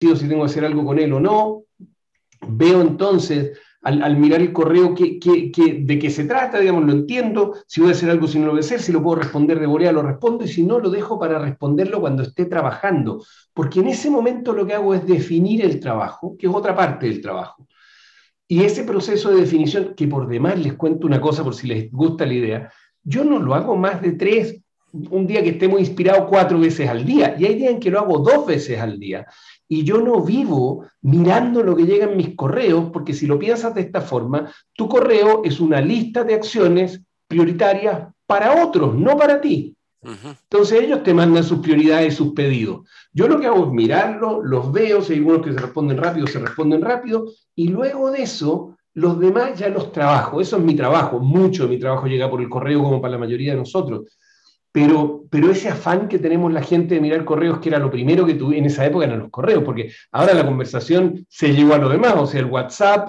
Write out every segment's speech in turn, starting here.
si tengo que hacer algo con él o no. Veo entonces al, mirar el correo que, de qué se trata, digamos, lo entiendo, si voy a hacer algo, si no lo voy a hacer, si lo puedo responder de volea, lo respondo, y si no, lo dejo para responderlo cuando esté trabajando, porque en ese momento lo que hago es definir el trabajo, que es otra parte del trabajo. Y ese proceso de definición, que por demás les cuento una cosa por si les gusta la idea, yo no lo hago más de tres, un día que esté muy inspirado cuatro veces al día, y hay días en que lo hago dos veces al día y yo no vivo mirando lo que llega en mis correos, porque si lo piensas de esta forma, tu correo es una lista de acciones prioritarias para otros, no para ti. Entonces ellos te mandan sus prioridades, sus pedidos. Yo lo que hago es mirarlo, los veo, si hay algunos que se responden rápido, se responden rápido, y luego de eso, los demás ya los trabajo. Eso es mi trabajo, mucho de mi trabajo llega por el correo como para la mayoría de nosotros pero, pero ese afán que tenemos la gente de mirar correos, que era lo primero que tuve en esa época, eran los correos, porque ahora la conversación se llevó a lo demás, o sea, el WhatsApp,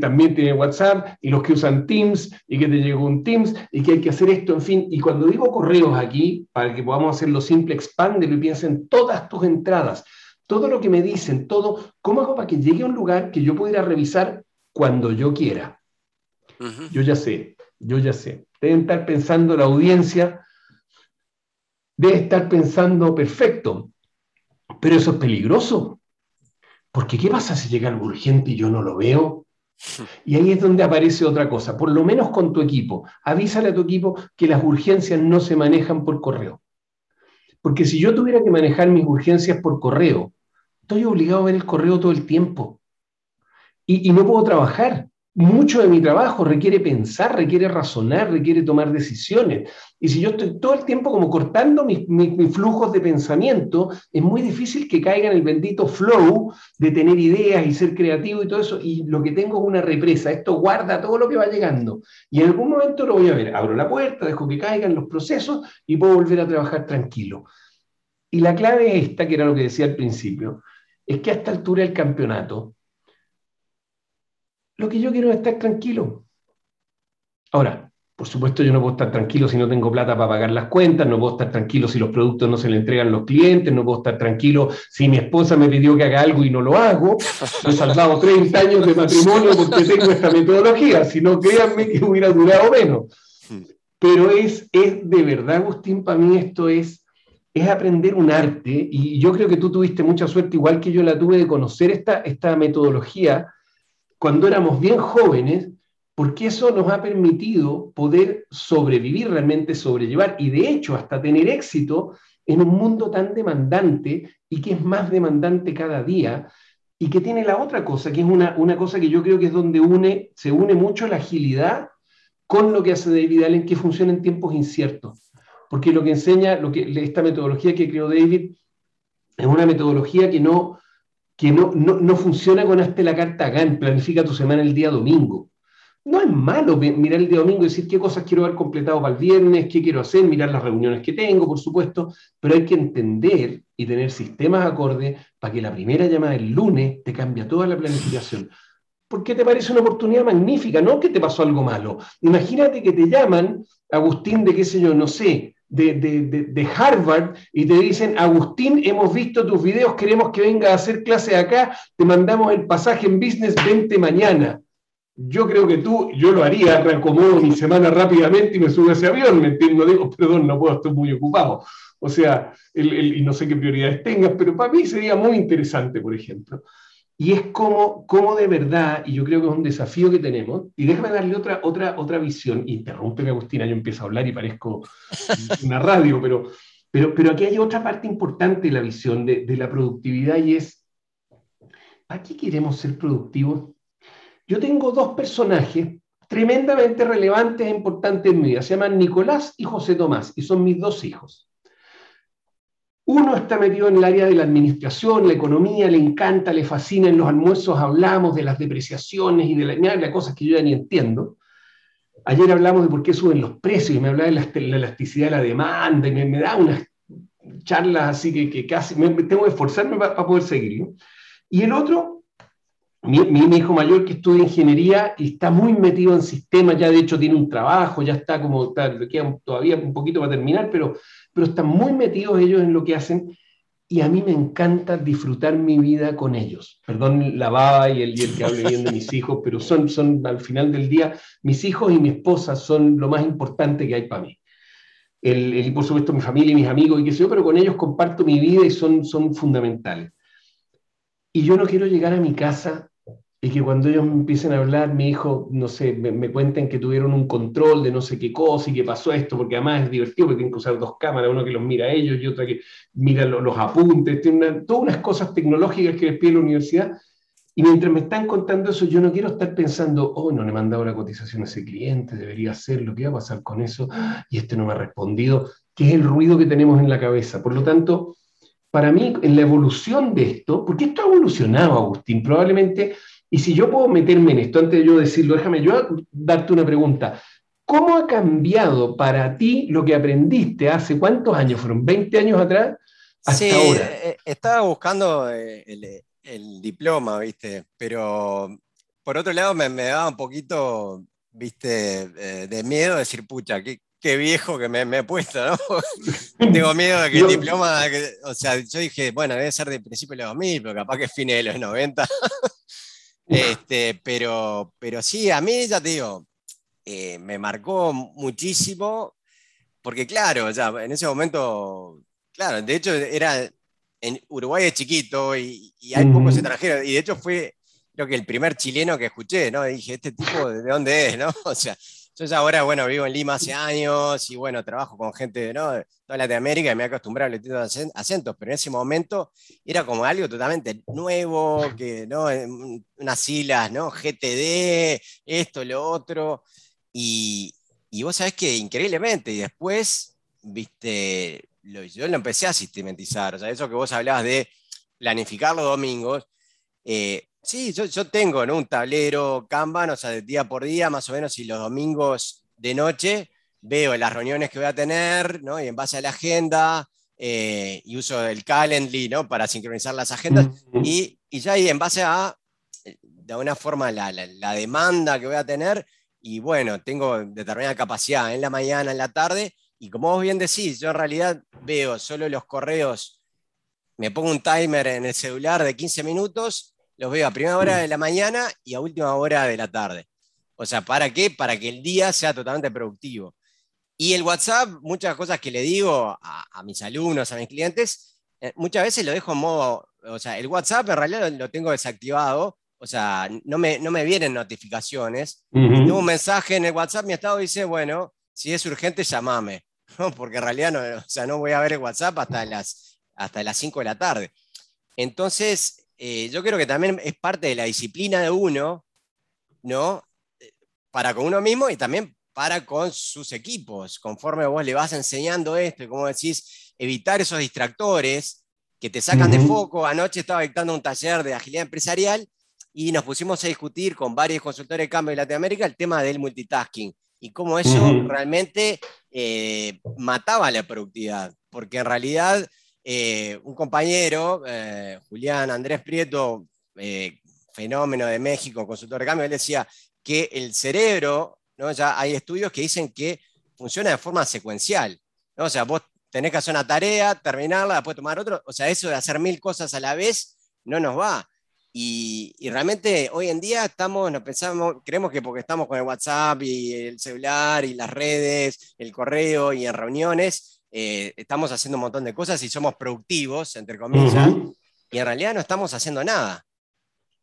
también tiene WhatsApp, y los que usan Teams, y que te llegó un Teams, y que hay que hacer esto, en fin. Y cuando digo correos aquí, para que podamos hacerlo simple, expándelo y piensen todas tus entradas, todo lo que me dicen, todo, ¿cómo hago para que llegue a un lugar que yo pudiera revisar cuando yo quiera? Yo ya sé, yo ya sé. Deben estar pensando la audiencia, debe estar pensando, perfecto, pero eso es peligroso. Porque ¿qué pasa si llega algo urgente y yo no lo veo? Y ahí es donde aparece otra cosa, por lo menos con tu equipo. Avísale a tu equipo que las urgencias no se manejan por correo. Porque si yo tuviera que manejar mis urgencias por correo, estoy obligado a ver el correo todo el tiempo. Y, y no puedo trabajar mucho de mi trabajo requiere pensar, requiere razonar, requiere tomar decisiones. Y si yo estoy todo el tiempo como cortando mis, flujos de pensamiento, es muy difícil que caiga en el bendito flow de tener ideas y ser creativo y todo eso. Y lo que tengo es una represa. Esto guarda todo lo que va llegando. Y en algún momento lo voy a ver. Abro la puerta, dejo que caigan los procesos y puedo volver a trabajar tranquilo. Y la clave es esta, que era lo que decía al principio, es que a esta altura del campeonato, lo que yo quiero es estar tranquilo. Ahora, por supuesto, yo no puedo estar tranquilo si no tengo plata para pagar las cuentas, no puedo estar tranquilo si los productos no se le entregan a los clientes, no puedo estar tranquilo si mi esposa me pidió que haga algo y no lo hago. He salvado 30 años de matrimonio porque tengo esta metodología, si no, créanme que hubiera durado menos. Pero es, es de verdad, Agustín, para mí esto es, es aprender un arte y yo creo que tú tuviste mucha suerte, igual que yo la tuve, de conocer esta, esta metodología cuando éramos bien jóvenes, porque eso nos ha permitido poder sobrevivir, realmente sobrellevar y de hecho hasta tener éxito en un mundo tan demandante y que es más demandante cada día y que tiene la otra cosa, que es una, una cosa que yo creo que es donde se une mucho la agilidad con lo que hace David Allen, que funciona en tiempos inciertos. Porque lo que enseña, lo que, esta metodología que creó David, es una metodología que no, que no, no, funciona con hasta la carta GAN, planifica tu semana el día domingo. No es malo mirar el día domingo y decir qué cosas quiero haber completado para el viernes, qué quiero hacer, mirar las reuniones que tengo, por supuesto, pero hay que entender y tener sistemas acordes para que la primera llamada el lunes te cambie toda la planificación. Porque te parece una oportunidad magnífica, no que te pasó algo malo. Imagínate que te llaman, Agustín, de qué sé yo, no sé, de, Harvard y te dicen, Agustín, hemos visto tus videos, queremos que venga a hacer clase acá, te mandamos el pasaje en business, 20 mañana. Yo creo que tú, yo lo haría, reacomodo mi semana rápidamente y me subo a ese avión, ¿me entiendo? Digo, perdón, no puedo, estoy muy ocupado. O sea, y no sé qué prioridades tengas, pero para mí sería muy interesante, por ejemplo. Y es como, como de verdad, y yo creo que es un desafío que tenemos, y déjame darle otra, otra, otra visión, interrúmpeme Agustina, yo empiezo a hablar y parezco una radio, pero, pero, pero aquí hay otra parte importante de la visión de, de la productividad y es, ¿para qué queremos ser productivos? Yo tengo dos personajes tremendamente relevantes e importantes en mi vida, se llaman Nicolás y José Tomás, y son mis dos hijos. Uno está metido en el área de la administración, la economía, le encanta, le fascina, en los almuerzos hablamos de las depreciaciones y de, las cosas que yo ya ni entiendo. Ayer hablamos de por qué suben los precios y me hablaba de la, elasticidad de la demanda y me, da unas charlas así que, que casi me, tengo que esforzarme para, poder seguirlo. Y el otro, mi, hijo mayor que estudia ingeniería está muy metido en sistemas, ya de hecho tiene un trabajo, ya está como, está, todavía un poquito para terminar, pero pero están muy metidos ellos en lo que hacen. y a mí me encanta disfrutar mi vida con ellos. Perdón la baba y el, y el que hable bien de mis hijos, pero son, son al final del día, mis hijos y mi esposa son lo más importante que hay para mí. El, y por supuesto mi familia y mis amigos y qué sé yo, pero con ellos comparto mi vida y son, son fundamentales. Y yo no quiero llegar a mi casa y que cuando ellos me empiecen a hablar, mi hijo, no sé, me, cuenten que tuvieron un control de no sé qué cosa y que pasó esto, porque además es divertido porque tienen que usar dos cámaras, uno que los mira a ellos y otra que mira los, apuntes, tienen todas unas cosas tecnológicas que les pide la universidad. Y mientras me están contando eso, yo no quiero estar pensando, oh, no le he mandado la cotización a ese cliente, debería hacerlo, ¿qué va a pasar con eso? Y este no me ha respondido, que es el ruido que tenemos en la cabeza. Por lo tanto, para mí, en la evolución de esto, porque esto ha evolucionado, Agustín, probablemente y si yo puedo meterme en esto, antes de yo decirlo, déjame yo darte una pregunta. ¿Cómo ha cambiado para ti lo que aprendiste hace cuántos años? ¿Fueron 20 años atrás? Hasta sí, ahora? Eh, estaba buscando eh, el, diploma, ¿viste? Pero por otro lado me, daba un poquito, ¿viste? Eh, de miedo decir, pucha, qué, qué viejo que me, he puesto, ¿no? Tengo miedo de que el diploma, o sea, yo dije, bueno, debe ser de principio de los 2000, pero capaz que es fines de los 90. Este, pero, pero sí, a mí ya te digo, eh, me marcó muchísimo, porque claro, ya en ese momento, claro, de hecho era, en Uruguay es chiquito y, hay pocos extranjeros, y de hecho fue, creo que el primer chileno que escuché, ¿no? Y dije, ¿este tipo de dónde es, no? O sea, yo ahora, bueno, vivo en Lima hace años y bueno, trabajo con gente de toda Latinoamérica y me he acostumbrado a los acentos, pero en ese momento era como algo totalmente nuevo, que, ¿no? Unas siglas, ¿no? GTD, esto, lo otro. Y, y vos sabés que increíblemente, y después, viste, yo lo empecé a sistematizar, o sea, eso que vos hablabas de planificar los domingos, eh, Sí, yo, tengo un tablero Kanban, o sea, de día por día, más o menos, y los domingos de noche veo las reuniones que voy a tener, ¿no? Y en base a la agenda, eh, y uso el Calendly, ¿no? Para sincronizar las agendas, y, ya ahí en base a, eh, de alguna forma, la, demanda que voy a tener, y bueno, tengo determinada capacidad en la mañana, en la tarde, y como vos bien decís, yo en realidad veo solo los correos, me pongo un timer en el celular de 15 minutos los veo a primera hora de la mañana y a última hora de la tarde. O sea, ¿para qué? Para que el día sea totalmente productivo. Y el WhatsApp, muchas cosas que le digo a, mis alumnos, a mis clientes, eh, muchas veces lo dejo en modo, o sea, el WhatsApp en realidad lo, tengo desactivado, o sea, no me, no me vienen notificaciones. Tengo un mensaje en el WhatsApp, mi estado dice, bueno, si es urgente, llámame, porque en realidad no, o sea, no voy a ver el WhatsApp hasta las, hasta las 5 de la tarde. Entonces, eh, yo creo que también es parte de la disciplina de uno, ¿no? Para con uno mismo y también para con sus equipos, conforme vos le vas enseñando esto y como decís, evitar esos distractores que te sacan de foco. Anoche estaba dictando un taller de agilidad empresarial y nos pusimos a discutir con varios consultores de cambio de Latinoamérica el tema del multitasking y cómo eso realmente eh, mataba la productividad, porque en realidad eh, un compañero, eh, Julián Andrés Prieto, eh, fenómeno de México, consultor de cambio, él decía que el cerebro, ¿no? ya hay estudios que dicen que funciona de forma secuencial. ¿no? O sea, vos tenés que hacer una tarea, terminarla, después tomar otro. O sea, eso de hacer mil cosas a la vez no nos va. Y, y, realmente hoy en día estamos, nos pensamos, creemos que porque estamos con el WhatsApp y el celular y las redes, el correo y en reuniones, eh, estamos haciendo un montón de cosas y somos productivos, entre comillas, y en realidad no estamos haciendo nada.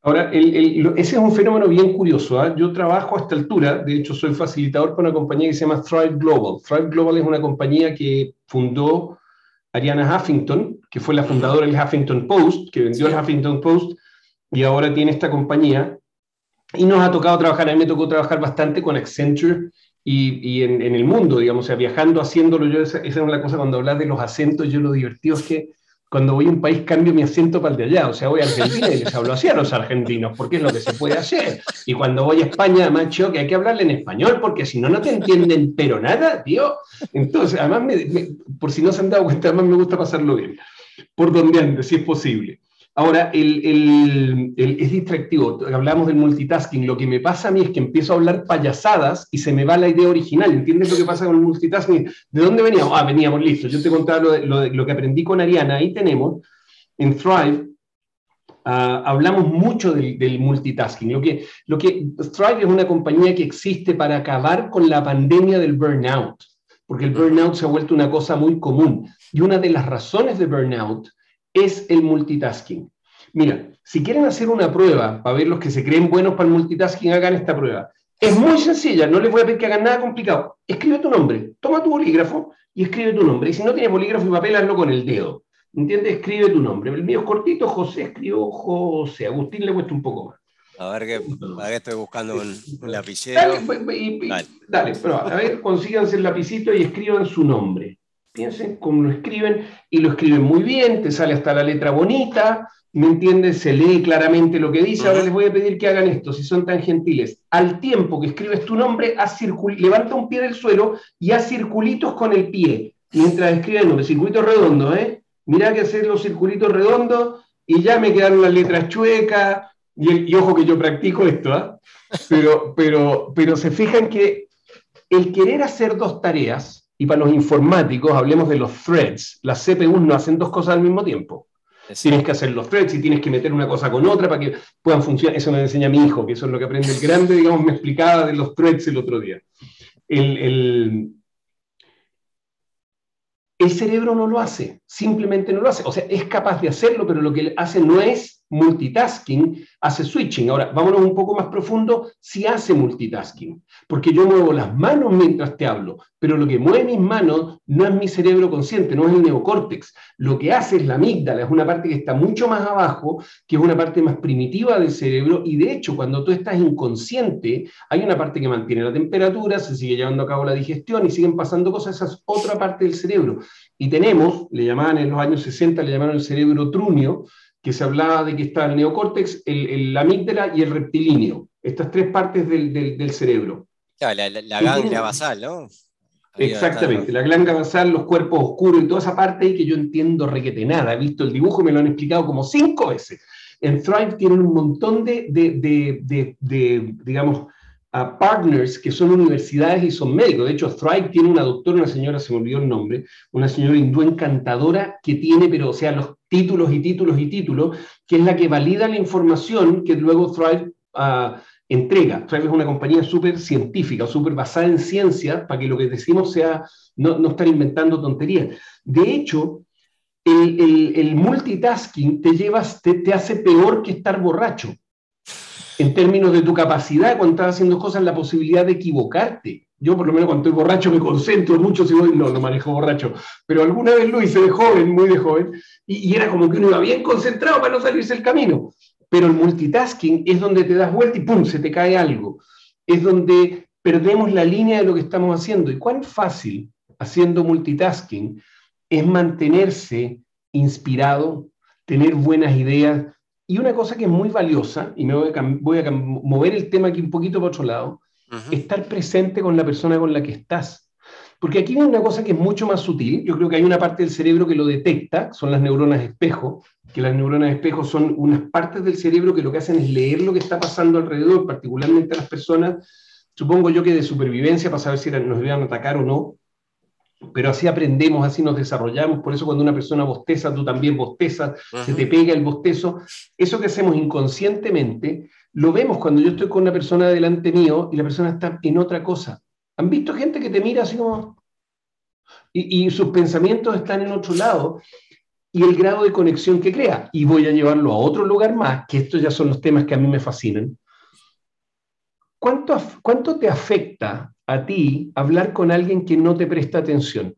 Ahora, ese es un fenómeno bien curioso. ¿ah? Yo trabajo a esta altura, de hecho soy facilitador para una compañía que se llama Thrive Global. Thrive Global es una compañía que fundó Ariana Huffington, que fue la fundadora del Huffington Post, que vendió el Huffington Post y ahora tiene esta compañía. Y nos ha tocado trabajar, a mí me tocó trabajar bastante con Accenture y, en, el mundo, digamos, o sea, viajando, haciéndolo. Yo, esa, esa, es la cosa cuando hablas de los acentos, yo lo divertido es que cuando voy a un país cambio mi acento para el de allá, o sea, voy a Argentina y les hablo así a los argentinos, porque es lo que se puede hacer. Y cuando voy a España, macho, que hay que hablarle en español, porque si no, no te entienden, pero nada, tío. Entonces, además, por si no se han dado cuenta, además me gusta pasarlo bien, por donde ande, si es posible. Ahora, el, es distractivo. Hablamos del multitasking. Lo que me pasa a mí es que empiezo a hablar payasadas y se me va la idea original. ¿Entiendes lo que pasa con el multitasking? ¿De dónde veníamos? Ah, veníamos, listo. Yo te contaba lo, lo, que aprendí con Ariana. Ahí tenemos. en Thrive, ah, hablamos mucho del, multitasking. Lo que, lo que Thrive es una compañía que existe para acabar con la pandemia del burnout, porque el burnout se ha vuelto una cosa muy común. Y una de las razones de burnout es el multitasking. Mira, si quieren hacer una prueba para ver los que se creen buenos para el multitasking, hagan esta prueba. Es muy sencilla, no les voy a pedir que hagan nada complicado. Escribe tu nombre, toma tu bolígrafo y escribe tu nombre. Y si no tienes bolígrafo y papel, hazlo con el dedo. ¿Entiendes? Escribe tu nombre. El mío es cortito, José, escribo José. Agustín le cuesta un poco más. A ver que, estoy buscando un, lapicero. Dale, pues, dale. pero a ver, consíganse el lapicito y escriban su nombre. Piensen cómo lo escriben y lo escriben muy bien, te sale hasta la letra bonita, ¿me entiendes? Se lee claramente lo que dice. Ahora les voy a pedir que hagan esto, si son tan gentiles. Al tiempo que escribes tu nombre, haz levanta un pie del suelo y haz circulitos con el pie, mientras escribes el nombre. Circuito redondo, ¿eh? Mirá que hacer los circulitos redondos y ya me quedaron las letras chuecas. Y, ojo que yo practico esto, ¿ah? Pero, pero, pero se fijan que el querer hacer dos tareas, y para los informáticos hablemos de los threads, las CPUs no hacen dos cosas al mismo tiempo. Tienes que hacer los threads y tienes que meter una cosa con otra para que puedan funcionar. Eso me enseña mi hijo, que eso es lo que aprende el grande, digamos, me explicaba de los threads el otro día. El, el, el cerebro no lo hace, simplemente no lo hace. O sea, es capaz de hacerlo, pero lo que hace no es multitasking, hace switching. Ahora, vámonos un poco más profundo, si hace multitasking, porque yo muevo las manos mientras te hablo, pero lo que mueve mis manos no es mi cerebro consciente, no es el neocórtex. Lo que hace es la amígdala, es una parte que está mucho más abajo, que es una parte más primitiva del cerebro, y de hecho, cuando tú estás inconsciente, hay una parte que mantiene la temperatura, se sigue llevando a cabo la digestión y siguen pasando cosas, esa es otra parte del cerebro. Y tenemos, le llamaban en los años 60, le llamaron el cerebro trunio, que se hablaba de que está el neocórtex, el, la amígdala y el reptilíneo, estas tres partes del, del, cerebro. la, la, ganglia basal, ¿no? Exactamente, la glándula basal, los cuerpos oscuros y toda esa parte ahí que yo entiendo requete nada. He visto el dibujo y me lo han explicado como cinco veces. En Thrive tienen un montón de, de, de, de digamos, partners que son universidades y son médicos. De hecho, Thrive tiene una doctora, una señora, se me olvidó el nombre, una señora hindú encantadora que tiene, pero o sea, los títulos y títulos y títulos, que es la que valida la información que luego Thrive uh, entrega. Thrive es una compañía súper científica, súper basada en ciencia, para que lo que decimos sea no, no estar inventando tonterías. De hecho, el, el, el multitasking te, llevas, te, te hace peor que estar borracho en términos de tu capacidad cuando estás haciendo cosas, la posibilidad de equivocarte. Yo por lo menos cuando estoy borracho me concentro mucho, si voy, no, no manejo borracho, pero alguna vez lo hice de joven, muy de joven, y, era como que uno iba bien concentrado para no salirse del camino. Pero el multitasking es donde te das vuelta y ¡pum! se te cae algo. Es donde perdemos la línea de lo que estamos haciendo. ¿Y cuán fácil haciendo multitasking es mantenerse inspirado, tener buenas ideas, y una cosa que es muy valiosa, y me voy a, mover el tema aquí un poquito para otro lado, estar presente con la persona con la que estás. Porque aquí hay una cosa que es mucho más sutil. Yo creo que hay una parte del cerebro que lo detecta, son las neuronas espejo, que las neuronas espejo son unas partes del cerebro que lo que hacen es leer lo que está pasando alrededor, particularmente a las personas, supongo yo que de supervivencia, para saber si nos iban a atacar o no, pero así aprendemos, así nos desarrollamos, por eso cuando una persona bosteza, tú también bostezas, se te pega el bostezo, eso que hacemos inconscientemente, lo vemos cuando yo estoy con una persona delante mío y la persona está en otra cosa. ¿Han visto gente que te mira así como... Y, y sus pensamientos están en otro lado y el grado de conexión que crea. Y voy a llevarlo a otro lugar más, que estos ya son los temas que a mí me fascinan. ¿Cuánto, cuánto te afecta a ti hablar con alguien que no te presta atención.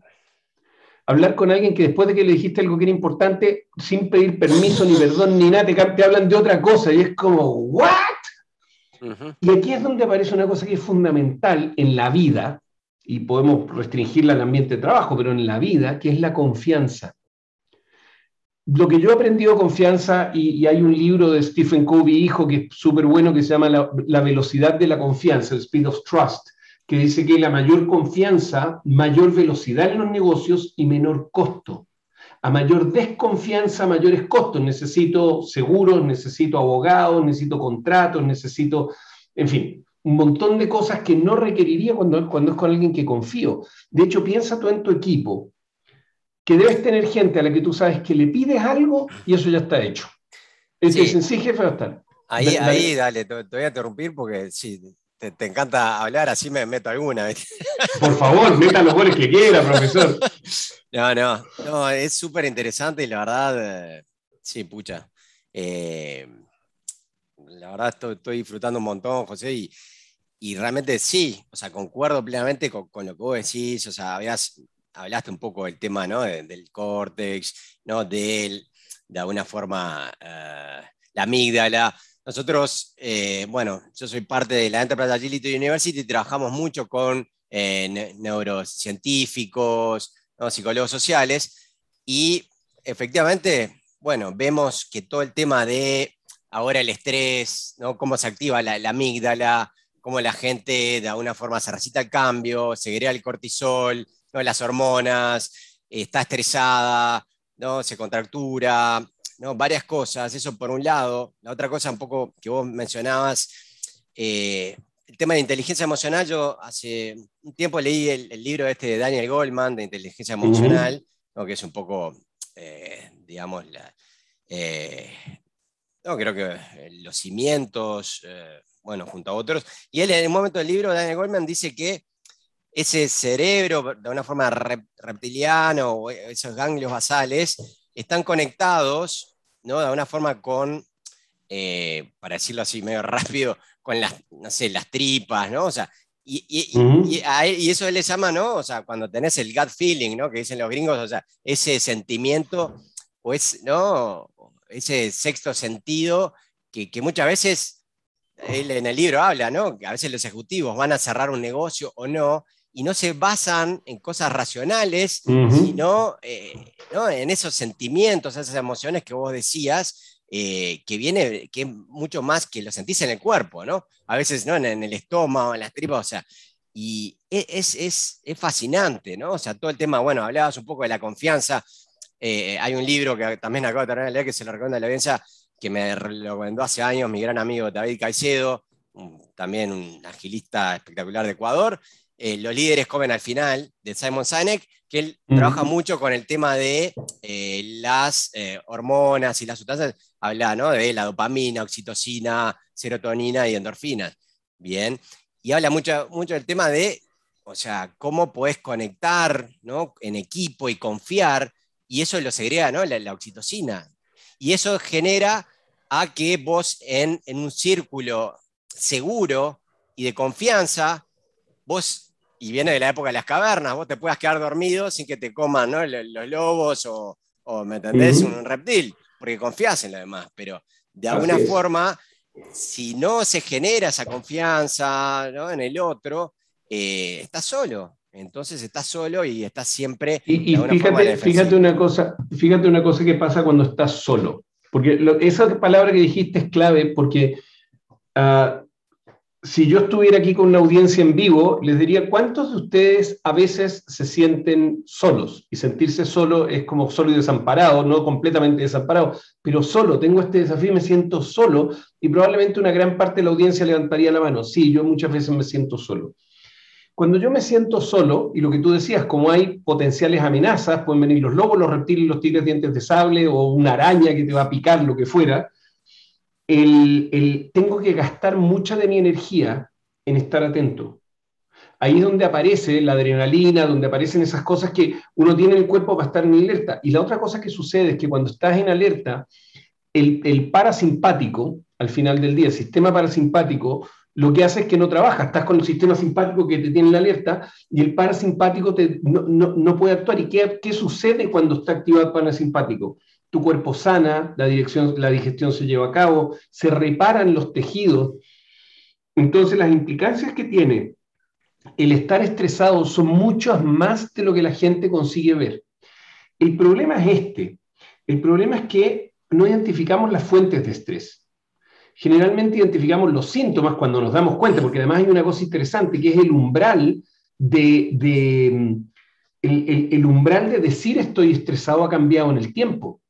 Hablar con alguien que después de que le dijiste algo que era importante, sin pedir permiso ni perdón ni nada, te, hablan de otra cosa y es como, ¿what? Y aquí es donde aparece una cosa que es fundamental en la vida, y podemos restringirla al ambiente de trabajo, pero en la vida, que es la confianza. Lo que yo he aprendido confianza, y, hay un libro de Stephen Covey, hijo, que es súper bueno, que se llama la, velocidad de la confianza, el Speed of Trust, que dice que la mayor confianza, mayor velocidad en los negocios y menor costo. A mayor desconfianza, mayores costos. Necesito seguros, necesito abogados, necesito contratos, necesito, en fin, un montón de cosas que no requeriría cuando, cuando es con alguien que confío. De hecho, piensa tú en tu equipo. que debes tener gente a la que tú sabes que le pides algo y eso ya está hecho. Es sí. dicen, sí, jefe, va a estar. Ahí, dale, ahí, dale, te, te, voy a interrumpir porque sí, te, te, encanta hablar, así me meto alguna. Por favor, meta los goles que quiera, profesor. No, no, no, es súper interesante y la verdad, eh, sí, pucha. Eh, la verdad estoy, disfrutando un montón, José, y, y, realmente sí, o sea, concuerdo plenamente con, lo que vos decís, o sea, habías, hablaste un poco del tema, ¿no? De, del córtex, ¿no? De, de alguna forma, uh, la amígdala. Nosotros, eh, bueno, yo soy parte de la Enterprise Agility University y trabajamos mucho con eh, neurocientíficos, ¿no? psicólogos sociales, y efectivamente, bueno, vemos que todo el tema de ahora el estrés, ¿no? cómo se activa la, la amígdala, cómo la gente de alguna forma se recita el cambio, se segrega el cortisol, ¿no? las hormonas, está estresada, ¿no? se contractura, ¿no? varias cosas, eso por un lado. La otra cosa un poco que vos mencionabas, eh, el tema de inteligencia emocional, yo hace un tiempo leí el, el, libro este de Daniel Goldman, de inteligencia emocional, uh -huh. ¿no? que es un poco, eh, digamos, la, eh, no, creo que los cimientos, eh, bueno, junto a otros. Y él en el momento del libro, Daniel Goldman dice que ese cerebro, de una forma reptiliano, o esos ganglios basales, están conectados, ¿no? De alguna forma con, eh, para decirlo así medio rápido, con las, no sé, las tripas, ¿no? O sea, y, y, uh -huh. y, a, y, eso él le llama, ¿no? O sea, cuando tenés el gut feeling, ¿no? Que dicen los gringos, o sea, ese sentimiento, o es, ¿no? Ese sexto sentido que, que muchas veces, él en el libro habla, ¿no? Que a veces los ejecutivos van a cerrar un negocio o no, y no se basan en cosas racionales, uh -huh. sino eh, ¿no? en esos sentimientos, esas emociones que vos decías, eh, que viene, que es mucho más que lo sentís en el cuerpo, ¿no? A veces, ¿no? En, en el estómago, en las tripas, o sea, y e, es, es, es, fascinante, ¿no? O sea, todo el tema, bueno, hablabas un poco de la confianza, eh, hay un libro que también acabo de terminar de leer que se lo recomiendo a la audiencia, que me lo recomendó hace años mi gran amigo David Caicedo, un, también un agilista espectacular de Ecuador, eh, Los líderes comen al final, de Simon Sinek, que él uh -huh. trabaja mucho con el tema de eh, las hormonas y las sustancias, habla ¿no? de la dopamina, oxitocina, serotonina y endorfinas. Bien, y habla mucho, mucho del tema de, o sea, cómo podés conectar ¿no? en equipo y confiar, y eso lo segrega ¿no? la, la oxitocina. Y eso genera a que vos en, en un círculo seguro y de confianza, vos y viene de la época de las cavernas, vos te puedas quedar dormido sin que te coman ¿no? los, los, lobos o, o, ¿me entendés? Uh -huh. Un reptil, porque confías en lo demás, pero de alguna Así forma, si no se genera esa confianza ¿no? en el otro, eh, estás solo. Entonces estás solo y estás siempre. Y, y fíjate, fíjate, una cosa, fíjate una cosa que pasa cuando estás solo. Porque lo, esa palabra que dijiste es clave porque uh, si yo estuviera aquí con una audiencia en vivo, les diría, ¿cuántos de ustedes a veces se sienten solos? Y sentirse solo es como solo y desamparado, no completamente desamparado, pero solo, tengo este desafío, me siento solo, y probablemente una gran parte de la audiencia levantaría la mano. Sí, yo muchas veces me siento solo. Cuando yo me siento solo, y lo que tú decías, como hay potenciales amenazas, pueden venir los lobos, los reptiles, los tigres dientes de sable, o una araña que te va a picar, lo que fuera, el, tengo que gastar mucha de mi energía en estar atento. Ahí es donde aparece la adrenalina, donde aparecen esas cosas que uno tiene en el cuerpo para estar en alerta. Y la otra cosa que sucede es que cuando estás en alerta, el, el parasimpático, al final del día, el sistema parasimpático, lo que hace es que no trabaja. Estás con el sistema simpático que te tiene en la alerta y el parasimpático no, no, no, puede actuar. ¿Y qué, qué sucede cuando está activado el parasimpático? tu cuerpo sana, la, dirección, la digestión se lleva a cabo, se reparan los tejidos. Entonces las implicancias que tiene el estar estresado son muchas más de lo que la gente consigue ver. El problema es este. El problema es que no identificamos las fuentes de estrés. Generalmente identificamos los síntomas cuando nos damos cuenta, porque además hay una cosa interesante que es el umbral de, el, umbral de decir estoy estresado ha cambiado en el tiempo.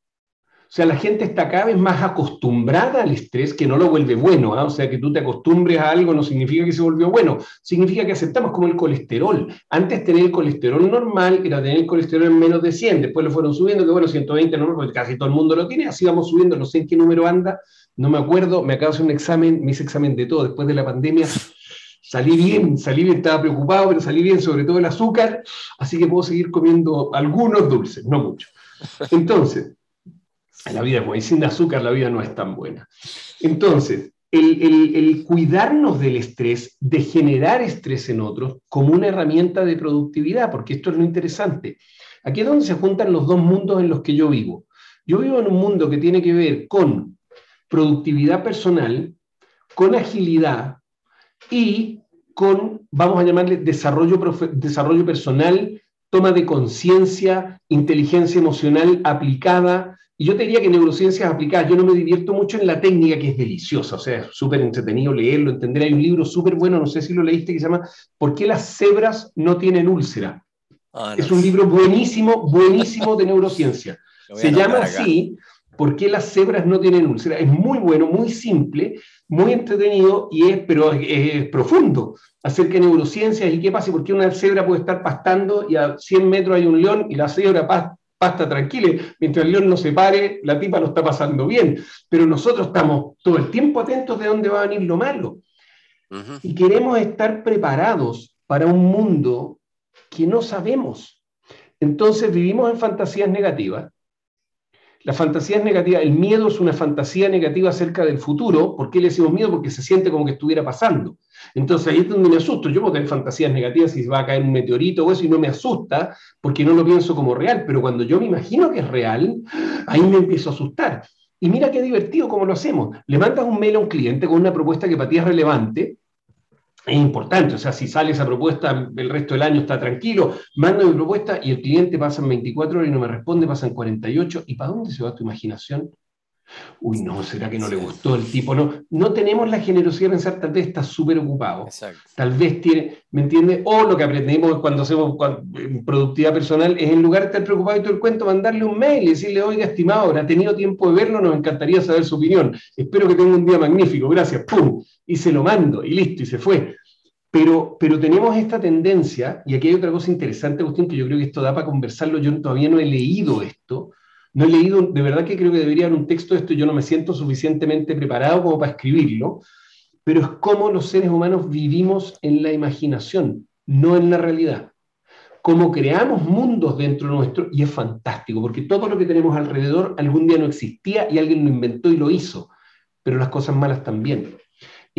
O sea, la gente está cada vez más acostumbrada al estrés, que no lo vuelve bueno. ¿ah? O sea, que tú te acostumbres a algo no significa que se volvió bueno, significa que aceptamos como el colesterol. Antes tener el colesterol normal era tener el colesterol en menos de 100, después lo fueron subiendo, que bueno, 120 no, porque casi todo el mundo lo tiene, así vamos subiendo, no sé en qué número anda, no me acuerdo, me acabo de hacer un examen, me hice examen de todo después de la pandemia. Salí bien, salí bien, estaba preocupado, pero salí bien, sobre todo el azúcar, así que puedo seguir comiendo algunos dulces, no mucho. Entonces, la vida es buena, y sin azúcar la vida no es tan buena. Entonces, el, cuidarnos del estrés, de generar estrés en otros como una herramienta de productividad, porque esto es lo interesante. Aquí es donde se juntan los dos mundos en los que yo vivo. Yo vivo en un mundo que tiene que ver con productividad personal, con agilidad y con, vamos a llamarle, desarrollo, desarrollo personal, toma de conciencia, inteligencia emocional aplicada, y yo te diría que neurociencias aplicadas, yo no me divierto mucho en la técnica que es deliciosa, o sea, es súper entretenido leerlo, entender. Hay un libro súper bueno, no sé si lo leíste, que se llama ¿Por qué las cebras no tienen úlcera? Ah, es un libro buenísimo, buenísimo de neurociencia. Se llama así, ¿Por qué las cebras no tienen úlcera? Es muy bueno, muy simple, muy entretenido, y es, pero es, profundo acerca de neurociencias y qué pasa, por qué una cebra puede estar pastando y a 100 metros hay un león y la cebra pasta pasta tranquila, mientras el león no se pare, la tipa no está pasando bien, pero nosotros estamos todo el tiempo atentos de dónde va a venir lo malo. Y queremos estar preparados para un mundo que no sabemos. Entonces vivimos en fantasías negativas. La fantasía es negativa, el miedo es una fantasía negativa acerca del futuro. ¿Por qué le decimos miedo? Porque se siente como que estuviera pasando. Entonces ahí es donde me asusto. Yo puedo tener fantasías negativas si va a caer un meteorito o eso y no me asusta porque no lo pienso como real. Pero cuando yo me imagino que es real, ahí me empiezo a asustar. Y mira qué divertido cómo lo hacemos. Le mandas un mail a un cliente con una propuesta que para ti es relevante. Es importante, o sea, si sale esa propuesta, el resto del año está tranquilo, manda mi propuesta y el cliente pasa en 24 horas y no me responde, pasan 48. ¿Y para dónde se va tu imaginación? Uy, no, ¿será que no le gustó el tipo? No, no tenemos la generosidad de pensar, tal vez está súper ocupado. Tal vez tiene, ¿me entiendes? O lo que aprendemos cuando hacemos productividad personal es en lugar de estar preocupado y todo el cuento, mandarle un mail y decirle, oiga, estimado, ahora ha tenido tiempo de verlo, nos encantaría saber su opinión. Espero que tenga un día magnífico, gracias, ¡pum! Y se lo mando y listo, y se fue. Pero, pero tenemos esta tendencia, y aquí hay otra cosa interesante, Agustín, que yo creo que esto da para conversarlo, yo todavía no he leído esto, no he leído, de verdad que creo que debería haber un texto de esto, yo no me siento suficientemente preparado como para escribirlo, pero es como los seres humanos vivimos en la imaginación, no en la realidad. Como creamos mundos dentro nuestro, y es fantástico, porque todo lo que tenemos alrededor algún día no existía y alguien lo inventó y lo hizo, pero las cosas malas también.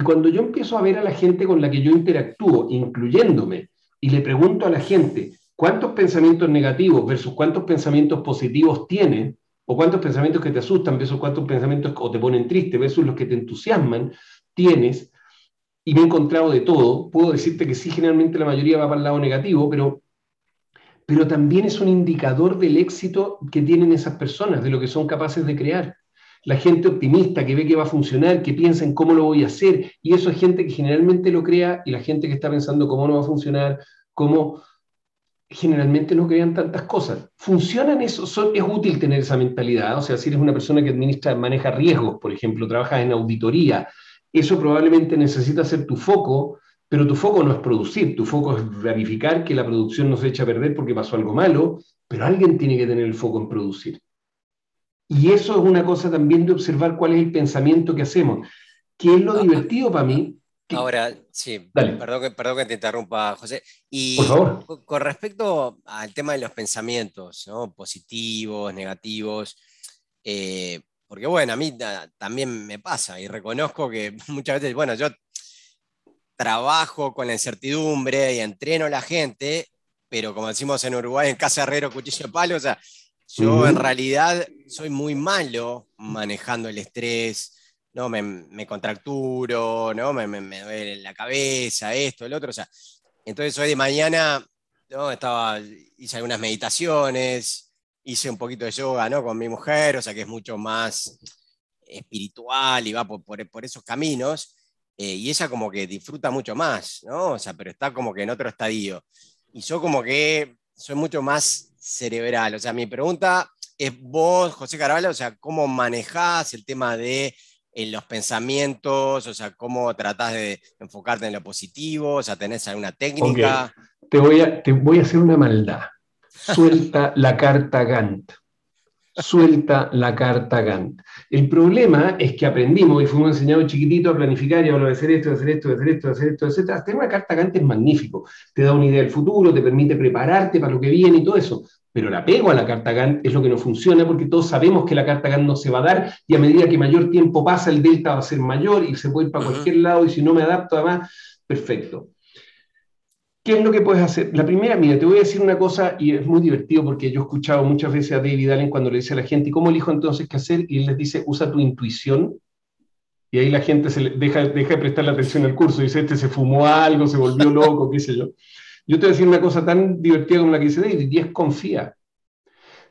Y cuando yo empiezo a ver a la gente con la que yo interactúo, incluyéndome, y le pregunto a la gente, cuántos pensamientos negativos versus cuántos pensamientos positivos tienes, o cuántos pensamientos que te asustan versus cuántos pensamientos o te ponen triste versus los que te entusiasman, tienes, y me he encontrado de todo, puedo decirte que sí, generalmente la mayoría va para el lado negativo, pero, pero también es un indicador del éxito que tienen esas personas, de lo que son capaces de crear. La gente optimista que ve que va a funcionar, que piensa en cómo lo voy a hacer, y eso es gente que generalmente lo crea, y la gente que está pensando cómo no va a funcionar, cómo generalmente no crean tantas cosas. ¿Funcionan eso? ¿Es útil tener esa mentalidad? O sea, si eres una persona que administra, maneja riesgos, por ejemplo, trabajas en auditoría, eso probablemente necesita ser tu foco, pero tu foco no es producir, tu foco es verificar que la producción no se echa a perder porque pasó algo malo, pero alguien tiene que tener el foco en producir. Y eso es una cosa también de observar cuál es el pensamiento que hacemos. ¿Qué es lo ah, divertido para mí? Ahora, sí, perdón que, perdón que te interrumpa, José. Y con respecto al tema de los pensamientos, ¿no? positivos, negativos, eh, porque bueno, a mí también me pasa y reconozco que muchas veces, bueno, yo trabajo con la incertidumbre y entreno a la gente, pero como decimos en Uruguay, en casa herrero, cuchillo de palo, o sea, yo en realidad soy muy malo manejando el estrés, ¿no? Me, contracturo, ¿no? Me, me, duele la cabeza, esto, el otro. O sea, entonces hoy de mañana ¿no? Estaba, hice algunas meditaciones, hice un poquito de yoga ¿no? con mi mujer, o sea que es mucho más espiritual y va por, por, esos caminos. Eh, y ella como que disfruta mucho más, ¿no? O sea, pero está como que en otro estadio. Y yo como que soy mucho más cerebral. O sea, mi pregunta es vos, José Carvalho, o sea, cómo manejás el tema de en los pensamientos, o sea, cómo tratás de enfocarte en lo positivo, o sea, tenés alguna técnica. Te, voy a, te voy a hacer una maldad. Suelta la carta Gantt. Suelta la carta Gantt. El problema es que aprendimos y fuimos enseñados chiquitito a planificar y a hacer esto, hacer esto, hacer esto, hacer esto, etc. Tener una carta Gantt es magnífico. Te da una idea del futuro, te permite prepararte para lo que viene y todo eso pero el apego a la carta Gantt es lo que no funciona porque todos sabemos que la carta Gantt no se va a dar y a medida que mayor tiempo pasa el delta va a ser mayor y se puede ir para cualquier lado y si no me adapto además, perfecto. ¿Qué es lo que puedes hacer? La primera, mira, te voy a decir una cosa y es muy divertido porque yo he escuchado muchas veces a David Allen cuando le dice a la gente, ¿y cómo elijo entonces qué hacer? Y él les dice, usa tu intuición. Y ahí la gente se deja, deja de prestar la atención al curso, dice, este se fumó algo, se volvió loco, qué sé yo. Yo te voy a decir una cosa tan divertida como la que dice David, y es confía.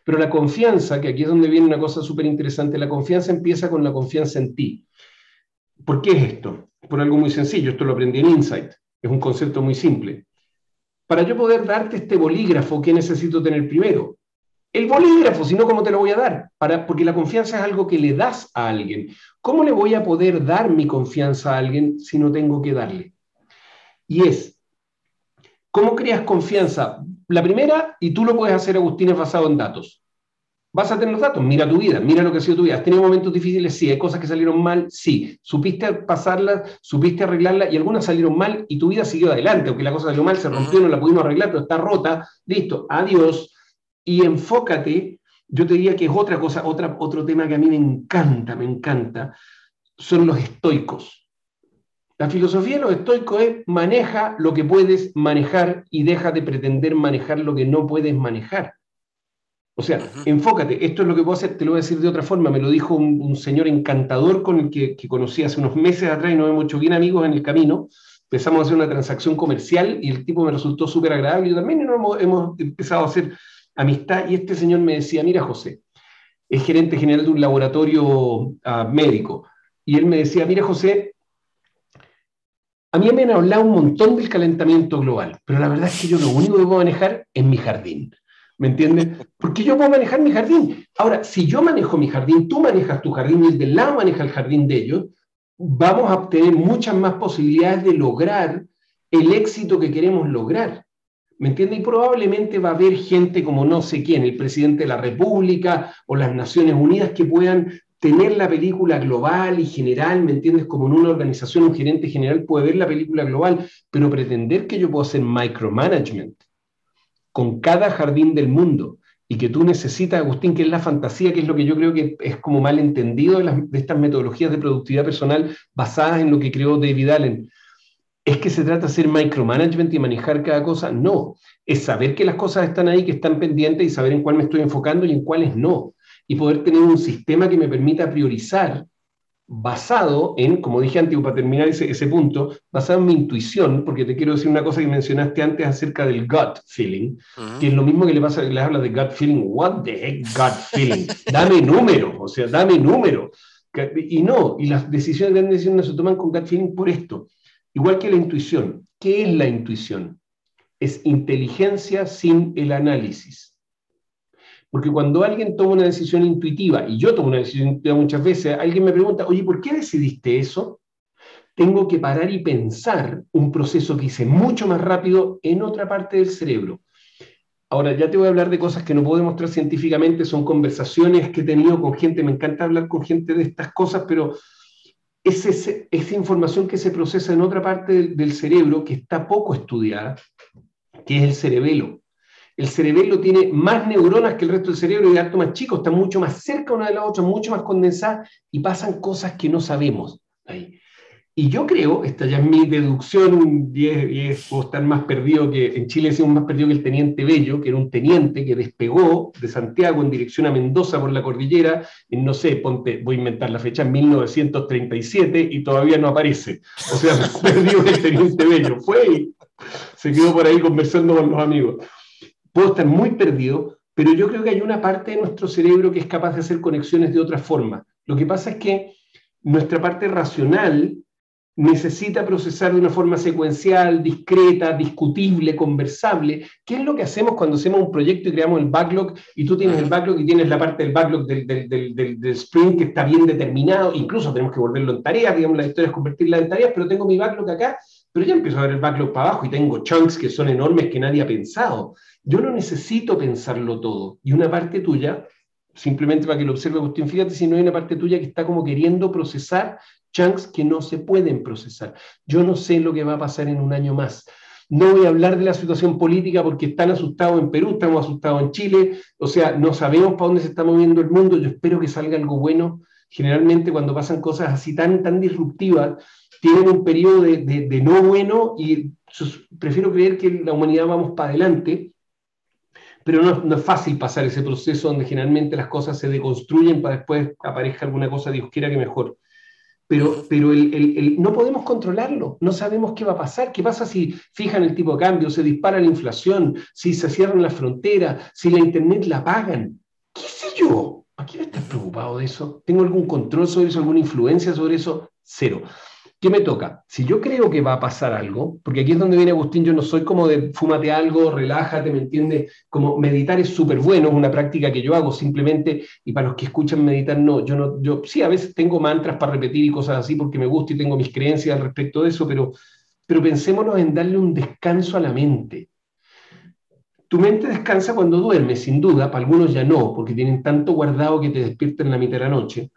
Pero la confianza, que aquí es donde viene una cosa súper interesante, la confianza empieza con la confianza en ti. ¿Por qué es esto? Por algo muy sencillo, esto lo aprendí en Insight, es un concepto muy simple. Para yo poder darte este bolígrafo, ¿qué necesito tener primero? El bolígrafo, si no, ¿cómo te lo voy a dar? Para, porque la confianza es algo que le das a alguien. ¿Cómo le voy a poder dar mi confianza a alguien si no tengo que darle? Y es ¿Cómo creas confianza? La primera, y tú lo puedes hacer, Agustín, es basado en datos. Vas a tener los datos, mira tu vida, mira lo que ha sido tu vida. ¿Has tenido momentos difíciles? Sí. ¿Hay cosas que salieron mal? Sí. ¿Supiste pasarlas? ¿Supiste arreglarlas? Y algunas salieron mal y tu vida siguió adelante. Aunque la cosa salió mal, se rompió, no la pudimos arreglar, pero está rota. Listo, adiós. Y enfócate, yo te diría que es otra cosa, otra, otro tema que a mí me encanta, me encanta, son los estoicos. La filosofía de los estoicos es maneja lo que puedes manejar y deja de pretender manejar lo que no puedes manejar. O sea, enfócate, esto es lo que puedo hacer, te lo voy a decir de otra forma, me lo dijo un, señor encantador con el que, conocí hace unos meses atrás y nos hemos hecho bien amigos en el camino. Empezamos a hacer una transacción comercial y el tipo me resultó súper agradable y también hemos, hemos empezado a hacer amistad y este señor me decía, mira José, es gerente general de un laboratorio ah, médico. Y él me decía, mira José, a mí me han hablado un montón del calentamiento global, pero la verdad es que yo lo único que puedo manejar es mi jardín. ¿Me entiendes? Porque yo puedo manejar mi jardín. Ahora, si yo manejo mi jardín, tú manejas tu jardín y el del lado maneja el jardín de ellos, vamos a obtener muchas más posibilidades de lograr el éxito que queremos lograr. ¿Me entiendes? Y probablemente va a haber gente como no sé quién, el presidente de la República o las Naciones Unidas, que puedan tener la película global y general, ¿me entiendes? Como en una organización, un gerente general puede ver la película global, pero pretender que yo puedo hacer micromanagement con cada jardín del mundo y que tú necesitas, Agustín, que es la fantasía, que es lo que yo creo que es como mal entendido de, estas metodologías de productividad personal basadas en lo que creó David Allen. ¿Es que se trata de hacer micromanagement y manejar cada cosa? No, es saber que las cosas están ahí, que están pendientes y saber en cuál me estoy enfocando y en cuáles no y poder tener un sistema que me permita priorizar basado en, como dije antes, para terminar ese, ese, punto, basado en mi intuición, porque te quiero decir una cosa que mencionaste antes acerca del gut feeling, que es lo mismo que le pasa, le habla de gut feeling, what the heck gut feeling, dame número, o sea, dame número. Y no, y las decisiones, grandes decisiones se toman con gut feeling por esto. Igual que la intuición. ¿Qué es la intuición? Es inteligencia sin el análisis. Porque cuando alguien toma una decisión intuitiva, y yo tomo una decisión intuitiva muchas veces, alguien me pregunta, oye, ¿por qué decidiste eso? Tengo que parar y pensar un proceso que hice mucho más rápido en otra parte del cerebro. Ahora, ya te voy a hablar de cosas que no puedo demostrar científicamente, son conversaciones que he tenido con gente, me encanta hablar con gente de estas cosas, pero es esa información que se procesa en otra parte del cerebro que está poco estudiada, que es el cerebelo el cerebelo tiene más neuronas que el resto del cerebro y de harto más chico, está mucho más cerca una de la otra, mucho más condensada y pasan cosas que no sabemos ahí. Y yo creo, esta ya es mi deducción, y es, puedo estar más perdido que, en Chile decimos más perdido que el teniente Bello, que era un teniente que despegó de Santiago en dirección a Mendoza por la cordillera, en no sé, ponte, voy a inventar la fecha, en 1937 y todavía no aparece. O sea, perdió el teniente Bello, fue y se quedó por ahí conversando con los amigos puedo estar muy perdido, pero yo creo que hay una parte de nuestro cerebro que es capaz de hacer conexiones de otra forma. Lo que pasa es que nuestra parte racional necesita procesar de una forma secuencial, discreta, discutible, conversable. ¿Qué es lo que hacemos cuando hacemos un proyecto y creamos el backlog y tú tienes el backlog y tienes la parte del backlog del, del, del, sprint que está bien determinado, incluso tenemos que volverlo en tareas, digamos, la historia es convertirla en tareas, pero tengo mi backlog acá, pero ya empiezo a ver el backlog para abajo y tengo chunks que son enormes que nadie ha pensado. Yo no necesito pensarlo todo. Y una parte tuya simplemente para que lo observe usted, fíjate si no hay una parte tuya que está como queriendo procesar chunks que no se pueden procesar. Yo no sé lo que va a pasar en un año más. No voy a hablar de la situación política porque están asustados en Perú, estamos asustados en Chile, o sea, no sabemos para dónde se está moviendo el mundo, yo espero que salga algo bueno. Generalmente cuando pasan cosas así tan, tan disruptivas, tienen un periodo de, de no bueno y prefiero creer que la humanidad vamos para adelante pero no, es fácil pasar ese proceso donde generalmente las cosas se deconstruyen para después aparezca alguna cosa Dios quiera que mejor. Pero, pero el, no podemos controlarlo, no sabemos qué va a pasar, qué pasa si fijan el tipo de cambio, se dispara la inflación, si se cierran las fronteras, si la internet la pagan, qué sé yo. ¿A quién estás preocupado de eso? ¿Tengo algún control sobre eso, alguna influencia sobre eso? Cero. ¿Qué me toca? Si yo creo que va a pasar algo, porque aquí es donde viene Agustín, yo no soy como de fúmate algo, relájate, ¿me entiendes? Como meditar es súper bueno, es una práctica que yo hago simplemente, y para los que escuchan meditar, no, yo no, yo sí, a veces tengo mantras para repetir y cosas así porque me gusta y tengo mis creencias al respecto de eso, pero, pero pensémonos en darle un descanso a la mente. Tu mente descansa cuando duermes, sin duda, para algunos ya no, porque tienen tanto guardado que te despiertan en la mitad de la noche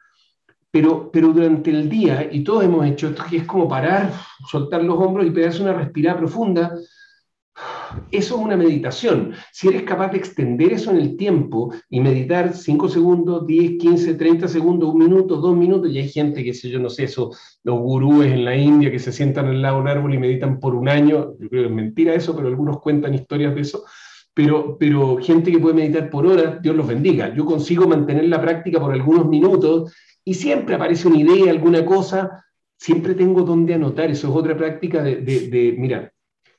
pero, pero durante el día, y todos hemos hecho esto, que es como parar, soltar los hombros y pegarse una respirada profunda, eso es una meditación. Si eres capaz de extender eso en el tiempo y meditar 5 segundos, 10, 15, 30 segundos, un minuto, dos minutos, y hay gente que, sé yo, no sé, eso, los gurúes en la India que se sientan al lado de un árbol y meditan por un año, yo creo que es mentira eso, pero algunos cuentan historias de eso, pero, pero gente que puede meditar por horas, Dios los bendiga. Yo consigo mantener la práctica por algunos minutos y siempre aparece una idea, alguna cosa, siempre tengo donde anotar. Eso es otra práctica de, de, mira,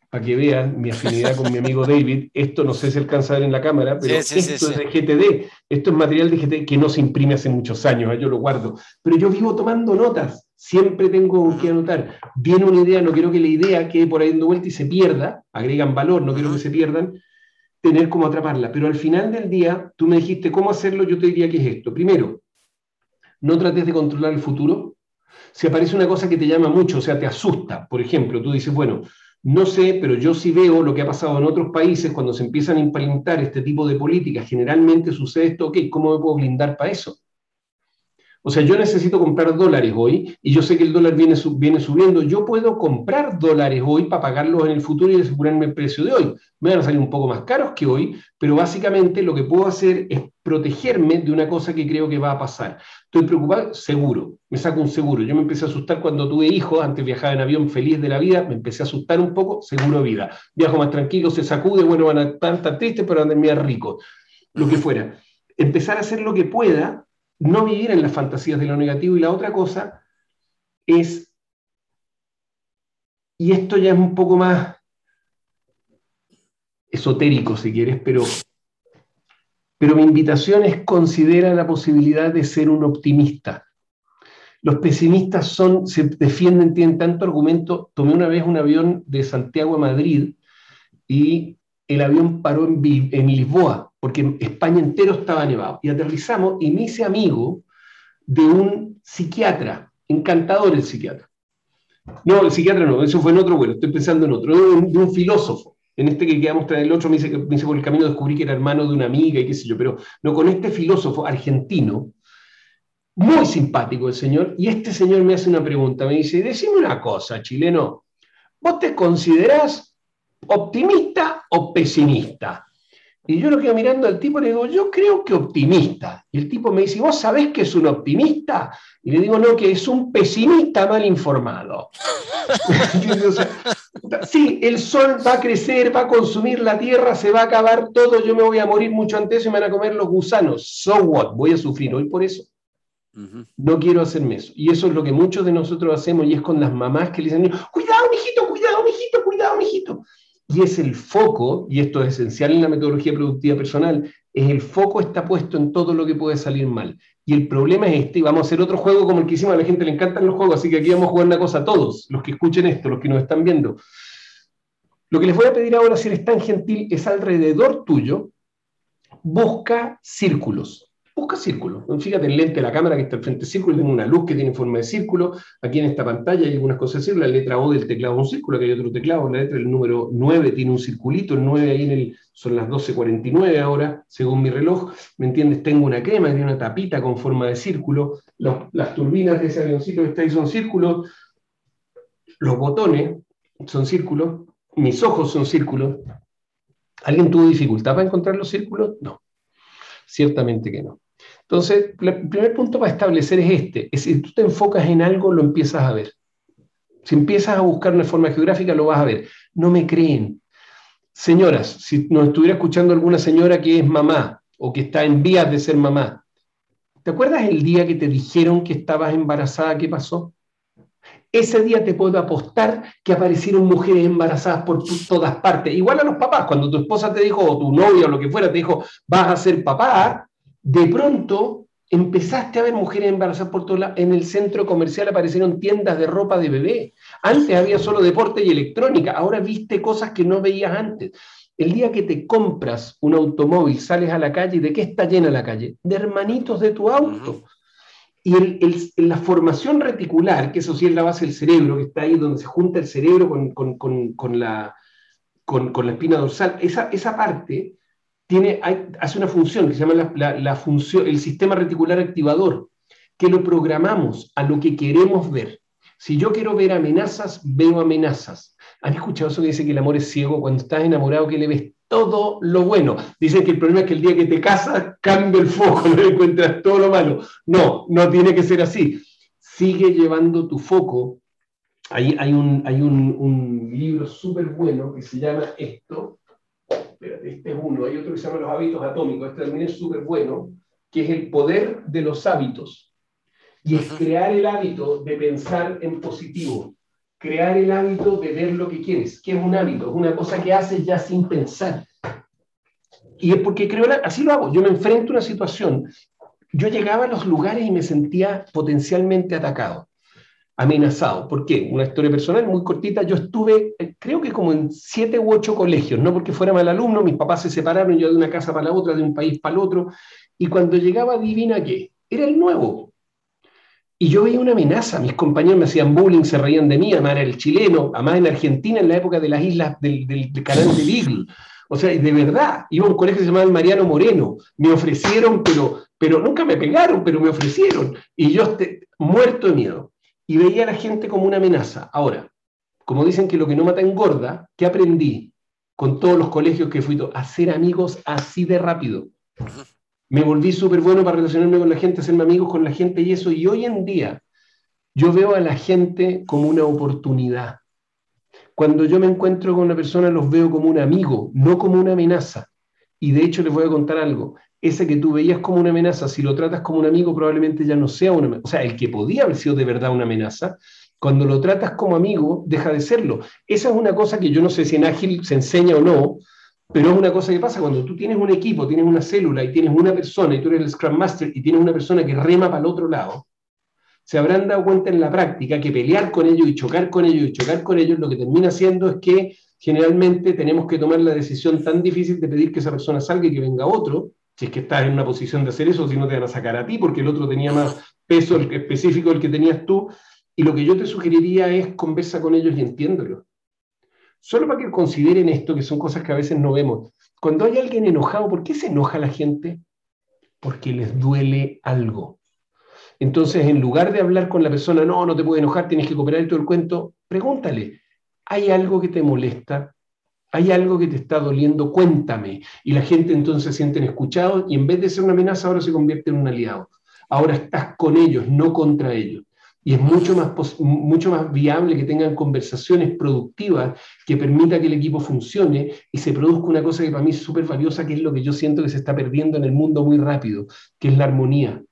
para que vean mi afinidad con mi amigo David, esto no sé si alcanza a ver en la cámara, pero esto es de GTD, esto es material de GTD que no se imprime hace muchos años, ¿eh? yo lo guardo, pero yo vivo tomando notas, siempre tengo que anotar. Viene una idea, no quiero que la idea quede por ahí dando vuelta y se pierda, agregan valor, no quiero que se pierdan, tener cómo atraparla, pero al final del día, tú me dijiste cómo hacerlo, yo te diría que es esto. Primero, no trates de controlar el futuro. Si aparece una cosa que te llama mucho, o sea, te asusta, por ejemplo, tú dices, bueno, no sé, pero yo sí veo lo que ha pasado en otros países cuando se empiezan a implementar este tipo de políticas, generalmente sucede esto, ok, ¿cómo me puedo blindar para eso? O sea, yo necesito comprar dólares hoy y yo sé que el dólar viene, viene subiendo. Yo puedo comprar dólares hoy para pagarlos en el futuro y asegurarme el precio de hoy. Me van a salir un poco más caros que hoy, pero básicamente lo que puedo hacer es protegerme de una cosa que creo que va a pasar. Estoy preocupado, seguro, me saco un seguro. Yo me empecé a asustar cuando tuve hijos, antes viajaba en avión feliz de la vida, me empecé a asustar un poco, seguro vida. Viajo más tranquilo, se sacude, bueno, van a estar tan tristes, pero van a terminar ricos, lo que fuera. Empezar a hacer lo que pueda no vivir en las fantasías de lo negativo. Y la otra cosa es, y esto ya es un poco más esotérico si quieres, pero, pero mi invitación es considera la posibilidad de ser un optimista. Los pesimistas son, se defienden, tienen tanto argumento. Tomé una vez un avión de Santiago a Madrid y el avión paró en, en Lisboa porque España entero estaba nevado. Y aterrizamos y me hice amigo de un psiquiatra, encantador el psiquiatra. No, el psiquiatra no, eso fue en otro vuelo, estoy pensando en otro, de un, filósofo. En este que quedamos tras el otro, me dice, me dice por el camino descubrí que era hermano de una amiga y qué sé yo, pero no, con este filósofo argentino, muy simpático el señor, y este señor me hace una pregunta, me dice, decime una cosa, chileno, ¿vos te considerás optimista o pesimista? Y yo lo quedo mirando al tipo y le digo, yo creo que optimista. Y el tipo me dice, ¿vos sabés que es un optimista? Y le digo, no, que es un pesimista mal informado. sí, el sol va a crecer, va a consumir la tierra, se va a acabar todo, yo me voy a morir mucho antes y me van a comer los gusanos. So what? Voy a sufrir hoy por eso. No quiero hacerme eso. Y eso es lo que muchos de nosotros hacemos y es con las mamás que le dicen, cuidado, mijito, cuidado, mijito, cuidado, mijito y es el foco, y esto es esencial en la metodología productiva personal, es el foco está puesto en todo lo que puede salir mal. Y el problema es este, y vamos a hacer otro juego como el que hicimos, a la gente le encantan los juegos, así que aquí vamos a jugar una cosa a todos, los que escuchen esto, los que nos están viendo. Lo que les voy a pedir ahora, si eres tan gentil, es alrededor tuyo, busca círculos. Busca círculos. Fíjate el lente de la cámara que está al frente del círculo, tiene una luz que tiene forma de círculo. Aquí en esta pantalla hay algunas cosas de círculo. La letra O del teclado es un círculo, aquí hay otro teclado. La letra del número 9 tiene un circulito. El 9 ahí en el, son las 12.49 ahora, según mi reloj. ¿Me entiendes? Tengo una crema, tiene una tapita con forma de círculo. las turbinas de ese avioncito que está ahí son círculos. Los botones son círculos. Mis ojos son círculos. ¿Alguien tuvo dificultad para encontrar los círculos? No. Ciertamente que no. Entonces, el primer punto para establecer es este. Es si tú te enfocas en algo, lo empiezas a ver. Si empiezas a buscar una forma geográfica, lo vas a ver. No me creen. Señoras, si nos estuviera escuchando alguna señora que es mamá o que está en vías de ser mamá, ¿te acuerdas el día que te dijeron que estabas embarazada? ¿Qué pasó? Ese día te puedo apostar que aparecieron mujeres embarazadas por todas partes. Igual a los papás, cuando tu esposa te dijo, o tu novia o lo que fuera, te dijo, vas a ser papá, de pronto empezaste a ver mujeres embarazadas por todo lado. En el centro comercial aparecieron tiendas de ropa de bebé. Antes había solo deporte y electrónica, ahora viste cosas que no veías antes. El día que te compras un automóvil, sales a la calle, ¿de qué está llena la calle? De hermanitos de tu auto. Y la formación reticular, que eso sí es la base del cerebro, que está ahí donde se junta el cerebro con, la, con, la espina dorsal, esa, esa parte tiene, hace una función que se llama la, función, el sistema reticular activador, que lo programamos a lo que queremos ver. Si yo quiero ver amenazas, veo amenazas. ¿Han escuchado eso que dice que el amor es ciego? Cuando estás enamorado, que le ves todo lo bueno. Dicen que el problema es que el día que te casas, cambia el foco, no encuentras todo lo malo. No, no tiene que ser así. Sigue llevando tu foco. Ahí hay un, hay un, un libro súper bueno que se llama esto, este es uno, hay otro que se llama Los hábitos atómicos, este también es súper bueno, que es el poder de los hábitos. Y es crear el hábito de pensar en positivo, crear el hábito de ver lo que quieres. ¿Qué es un hábito? Es una cosa que haces ya sin pensar. Y es porque creo, así lo hago, yo me enfrento a una situación, yo llegaba a los lugares y me sentía potencialmente atacado amenazado. ¿Por qué? Una historia personal muy cortita. Yo estuve, eh, creo que como en siete u ocho colegios, no porque fuera mal alumno, mis papás se separaron, yo de una casa para la otra, de un país para el otro, y cuando llegaba, adivina qué, era el nuevo. Y yo veía una amenaza, mis compañeros me hacían bullying, se reían de mí, además era el chileno, además en Argentina, en la época de las islas del, canal de Beagle. O sea, de verdad, iba a un colegio que se llamaba Mariano Moreno, me ofrecieron, pero, pero nunca me pegaron, pero me ofrecieron, y yo muerto de miedo y veía a la gente como una amenaza. Ahora, como dicen que lo que no mata engorda, ¿qué aprendí con todos los colegios que fui? A hacer amigos así de rápido. Me volví súper bueno para relacionarme con la gente, hacerme amigos con la gente y eso. Y hoy en día yo veo a la gente como una oportunidad. Cuando yo me encuentro con una persona los veo como un amigo, no como una amenaza. Y de hecho les voy a contar algo ese que tú veías como una amenaza, si lo tratas como un amigo, probablemente ya no sea una amenaza. O sea, el que podía haber sido de verdad una amenaza, cuando lo tratas como amigo, deja de serlo. Esa es una cosa que yo no sé si en Ágil se enseña o no, pero es una cosa que pasa cuando tú tienes un equipo, tienes una célula y tienes una persona y tú eres el Scrum Master y tienes una persona que rema para el otro lado, se habrán dado cuenta en la práctica que pelear con ellos y chocar con ellos y chocar con ellos lo que termina haciendo es que generalmente tenemos que tomar la decisión tan difícil de pedir que esa persona salga y que venga otro, si es que estás en una posición de hacer eso, si no te van a sacar a ti, porque el otro tenía más peso específico del que tenías tú. Y lo que yo te sugeriría es conversa con ellos y entiéndelo. Solo para que consideren esto, que son cosas que a veces no vemos. Cuando hay alguien enojado, ¿por qué se enoja la gente? Porque les duele algo. Entonces, en lugar de hablar con la persona, no, no te puedes enojar, tienes que cooperar y todo el cuento, pregúntale, ¿hay algo que te molesta? Hay algo que te está doliendo, cuéntame. Y la gente entonces se sienten escuchados y en vez de ser una amenaza ahora se convierte en un aliado. Ahora estás con ellos, no contra ellos. Y es mucho más, mucho más viable que tengan conversaciones productivas que permita que el equipo funcione y se produzca una cosa que para mí es súper valiosa, que es lo que yo siento que se está perdiendo en el mundo muy rápido, que es la armonía.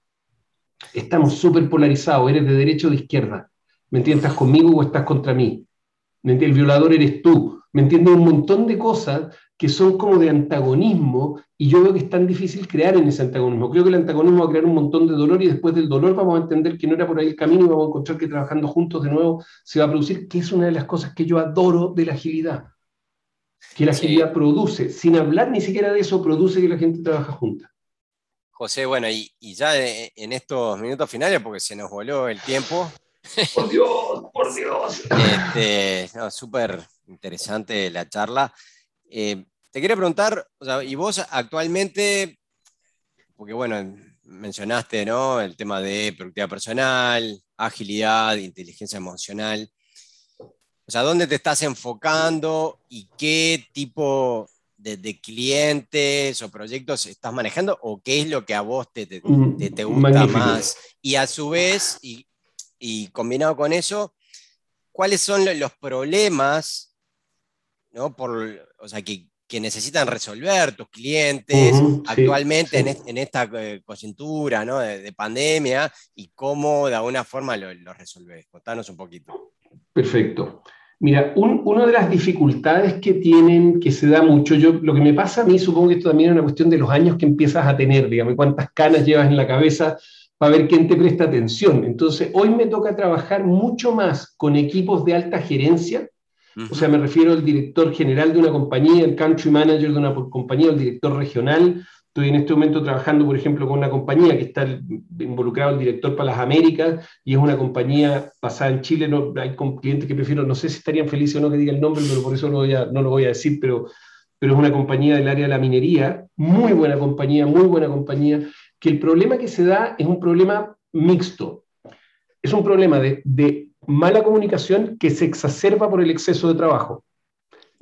Estamos súper polarizados, eres de derecha o de izquierda. ¿Me entiendes? ¿Estás conmigo o estás contra mí? ¿Me entiendes? El violador eres tú, ¿Me entiendes? Un montón de cosas que son como de antagonismo y yo veo que es tan difícil crear en ese antagonismo. Creo que el antagonismo va a crear un montón de dolor y después del dolor vamos a entender que no era por ahí el camino y vamos a encontrar que trabajando juntos de nuevo se va a producir, que es una de las cosas que yo adoro de la agilidad. Que la agilidad produce, sin hablar ni siquiera de eso, produce que la gente trabaja junta. José, bueno, y, ya en estos minutos finales, porque se nos voló el tiempo. Por Dios, por Dios. Este, súper interesante la charla. Eh, te quería preguntar, y vos actualmente, porque bueno, mencionaste ¿no? el tema de productividad personal, agilidad, inteligencia emocional. O sea, ¿dónde te estás enfocando y qué tipo de, clientes o proyectos estás manejando o qué es lo que a vos te, te, mm, gusta más? Y a su vez, y, y, combinado con eso, ¿cuáles son los problemas ¿no? Por, o sea, que, que necesitan resolver tus clientes actualmente En, esta eh, coyuntura ¿no? de, pandemia y cómo de alguna forma lo, lo resolvés. Contanos un poquito. Perfecto. Mira, una de las dificultades que tienen, que se da mucho, yo, lo que me pasa a mí, supongo que esto también es una cuestión de los años que empiezas a tener, digamos, cuántas canas llevas en la cabeza para ver quién te presta atención. Entonces, hoy me toca trabajar mucho más con equipos de alta gerencia o sea, me refiero al director general de una compañía, el country manager de una compañía, el director regional. Estoy en este momento trabajando, por ejemplo, con una compañía que está involucrado el director para las Américas y es una compañía basada en Chile. No, hay clientes que prefiero, no sé si estarían felices o no que diga el nombre, pero por eso no, no lo voy a decir, pero, pero es una compañía del área de la minería, muy buena compañía, muy buena compañía, que el problema que se da es un problema mixto. Es un problema de, de mala comunicación que se exacerba por el exceso de trabajo,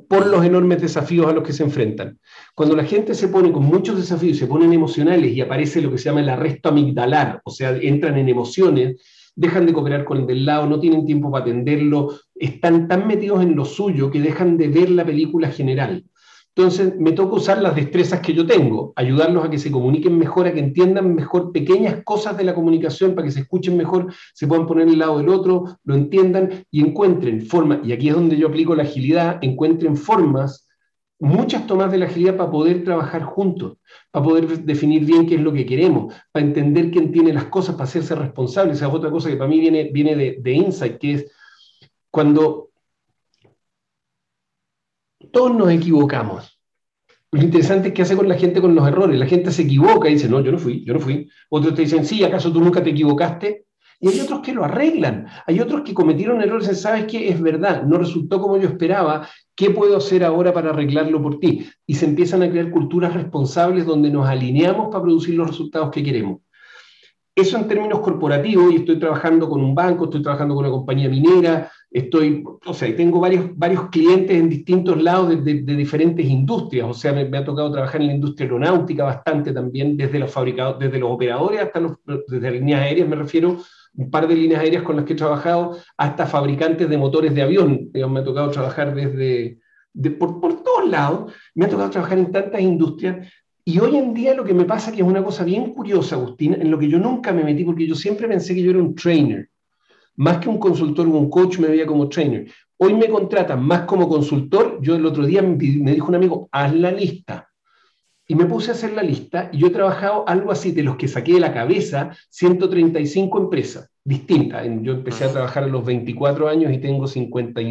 por los enormes desafíos a los que se enfrentan. Cuando la gente se pone con muchos desafíos, se ponen emocionales y aparece lo que se llama el arresto amigdalar, o sea, entran en emociones, dejan de cooperar con el del lado, no tienen tiempo para atenderlo, están tan metidos en lo suyo que dejan de ver la película general. Entonces, me toca usar las destrezas que yo tengo, ayudarlos a que se comuniquen mejor, a que entiendan mejor pequeñas cosas de la comunicación para que se escuchen mejor, se puedan poner al lado del otro, lo entiendan y encuentren formas, y aquí es donde yo aplico la agilidad, encuentren formas, muchas tomas de la agilidad para poder trabajar juntos, para poder definir bien qué es lo que queremos, para entender quién tiene las cosas, para hacerse responsable. Esa es otra cosa que para mí viene, viene de, de insight, que es cuando todos nos equivocamos. Lo interesante es qué hace con la gente con los errores. La gente se equivoca y dice, no, yo no fui, yo no fui. Otros te dicen, sí, ¿acaso tú nunca te equivocaste? Y hay otros que lo arreglan. Hay otros que cometieron errores y sabes que es verdad, no resultó como yo esperaba. ¿Qué puedo hacer ahora para arreglarlo por ti? Y se empiezan a crear culturas responsables donde nos alineamos para producir los resultados que queremos. Eso en términos corporativos, y estoy trabajando con un banco, estoy trabajando con una compañía minera, estoy, o sea, tengo varios, varios clientes en distintos lados de, diferentes industrias, o sea, me, ha tocado trabajar en la industria aeronáutica bastante también, desde los fabricados, desde los operadores hasta los, desde líneas aéreas, me refiero, un par de líneas aéreas con las que he trabajado, hasta fabricantes de motores de avión, me ha tocado trabajar desde, por, por todos lados, me ha tocado trabajar en tantas industrias, y hoy en día lo que me pasa que es una cosa bien curiosa, Agustín, en lo que yo nunca me metí, porque yo siempre pensé que yo era un trainer. Más que un consultor o un coach me veía como trainer. Hoy me contratan más como consultor. Yo el otro día me, dijo un amigo, haz la lista. Y me puse a hacer la lista y yo he trabajado algo así, de los que saqué de la cabeza, 135 empresas distintas. Yo empecé a trabajar a los 24 años y tengo 50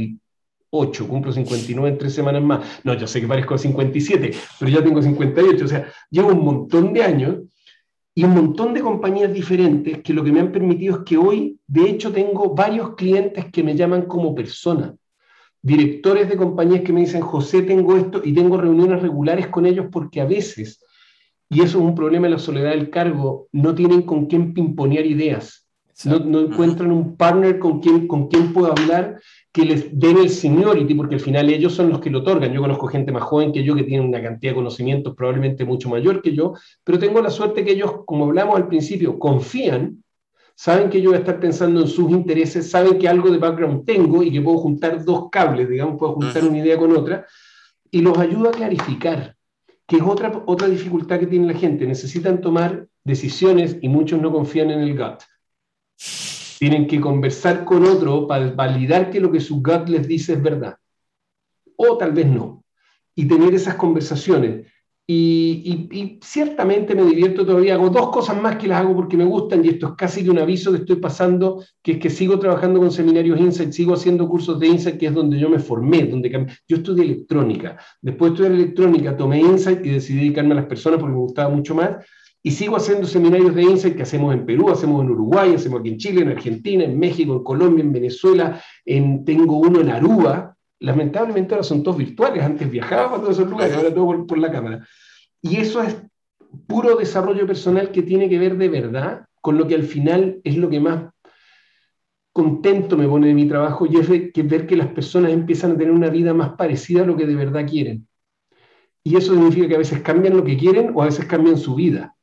8, cumplo 59 en tres semanas más. No, yo sé que parezco a 57, pero ya tengo 58, o sea, llevo un montón de años y un montón de compañías diferentes que lo que me han permitido es que hoy, de hecho, tengo varios clientes que me llaman como persona, directores de compañías que me dicen, José, tengo esto y tengo reuniones regulares con ellos porque a veces, y eso es un problema de la soledad del cargo, no tienen con quién pimponear ideas. No, no, encuentran un partner con quien, con quien puedo hablar que les den el seniority, porque al final ellos son los que lo otorgan. Yo conozco gente más joven que yo que tiene una cantidad de conocimientos probablemente mucho mayor que yo, pero tengo la suerte que ellos, como hablamos al principio, confían, saben que yo voy a estar pensando en sus intereses, saben que algo de background tengo y que puedo juntar dos cables, digamos, puedo juntar una idea con otra, y los ayudo a clarificar, que es otra, otra dificultad que tiene la gente. Necesitan tomar decisiones y muchos no confían en el gut tienen que conversar con otro para validar que lo que su gut les dice es verdad. O tal vez no. y tener esas conversaciones. Y, ciertamente me divierto todavía, hago dos cosas más que las hago porque me gustan y esto es casi que un aviso que estoy pasando, que es que sigo trabajando con seminarios Insight, sigo haciendo cursos de Insight, que es donde yo me formé, donde yo estudié electrónica. Después de estudiar electrónica tomé Insight y decidí dedicarme a las personas porque me gustaba mucho más. Y sigo haciendo seminarios de Insight que hacemos en Perú, hacemos en Uruguay, hacemos aquí en Chile, en Argentina, en México, en Colombia, en Venezuela, en, tengo uno en Aruba, lamentablemente ahora son todos virtuales, antes viajaba a todos esos lugares, ahora todo por, la cámara. Y eso es puro desarrollo personal que tiene que ver de verdad con lo que al final es lo que más contento me pone de mi trabajo y es que, ver que las personas empiezan a tener una vida más parecida a lo que de verdad quieren. Y eso significa que a veces cambian lo que quieren o a veces cambian su vida.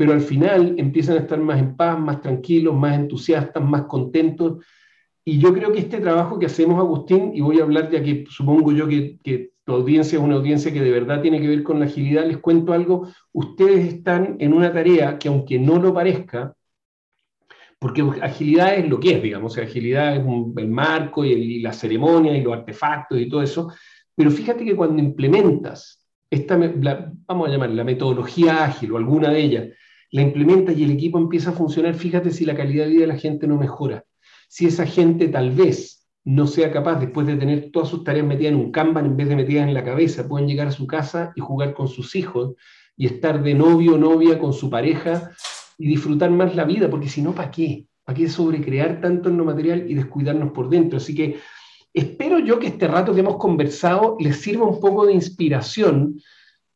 Pero al final empiezan a estar más en paz, más tranquilos, más entusiastas, más contentos. Y yo creo que este trabajo que hacemos, Agustín, y voy a hablar ya que supongo yo que, que, tu audiencia es una audiencia que de verdad tiene que ver con la agilidad, les cuento algo, ustedes están en una tarea que aunque no lo parezca, porque agilidad es lo que es, digamos, agilidad es el marco y, la ceremonia y los artefactos y todo eso, pero fíjate que cuando implementas esta, vamos a llamar la metodología ágil o alguna de ellas, la implementas y el equipo empieza a funcionar, fíjate si la calidad de vida de la gente no mejora si esa gente tal vez no sea capaz, después de tener todas sus tareas metidas en un Kanban en vez de metidas en la cabeza, pueden llegar a su casa y jugar con sus hijos y estar de novio o novia con su pareja y disfrutar más la vida, porque si no, ¿para qué? ¿Para qué sobrecrear tanto en lo material y descuidarnos por dentro? Así que espero yo que este rato que hemos conversado les sirva un poco de inspiración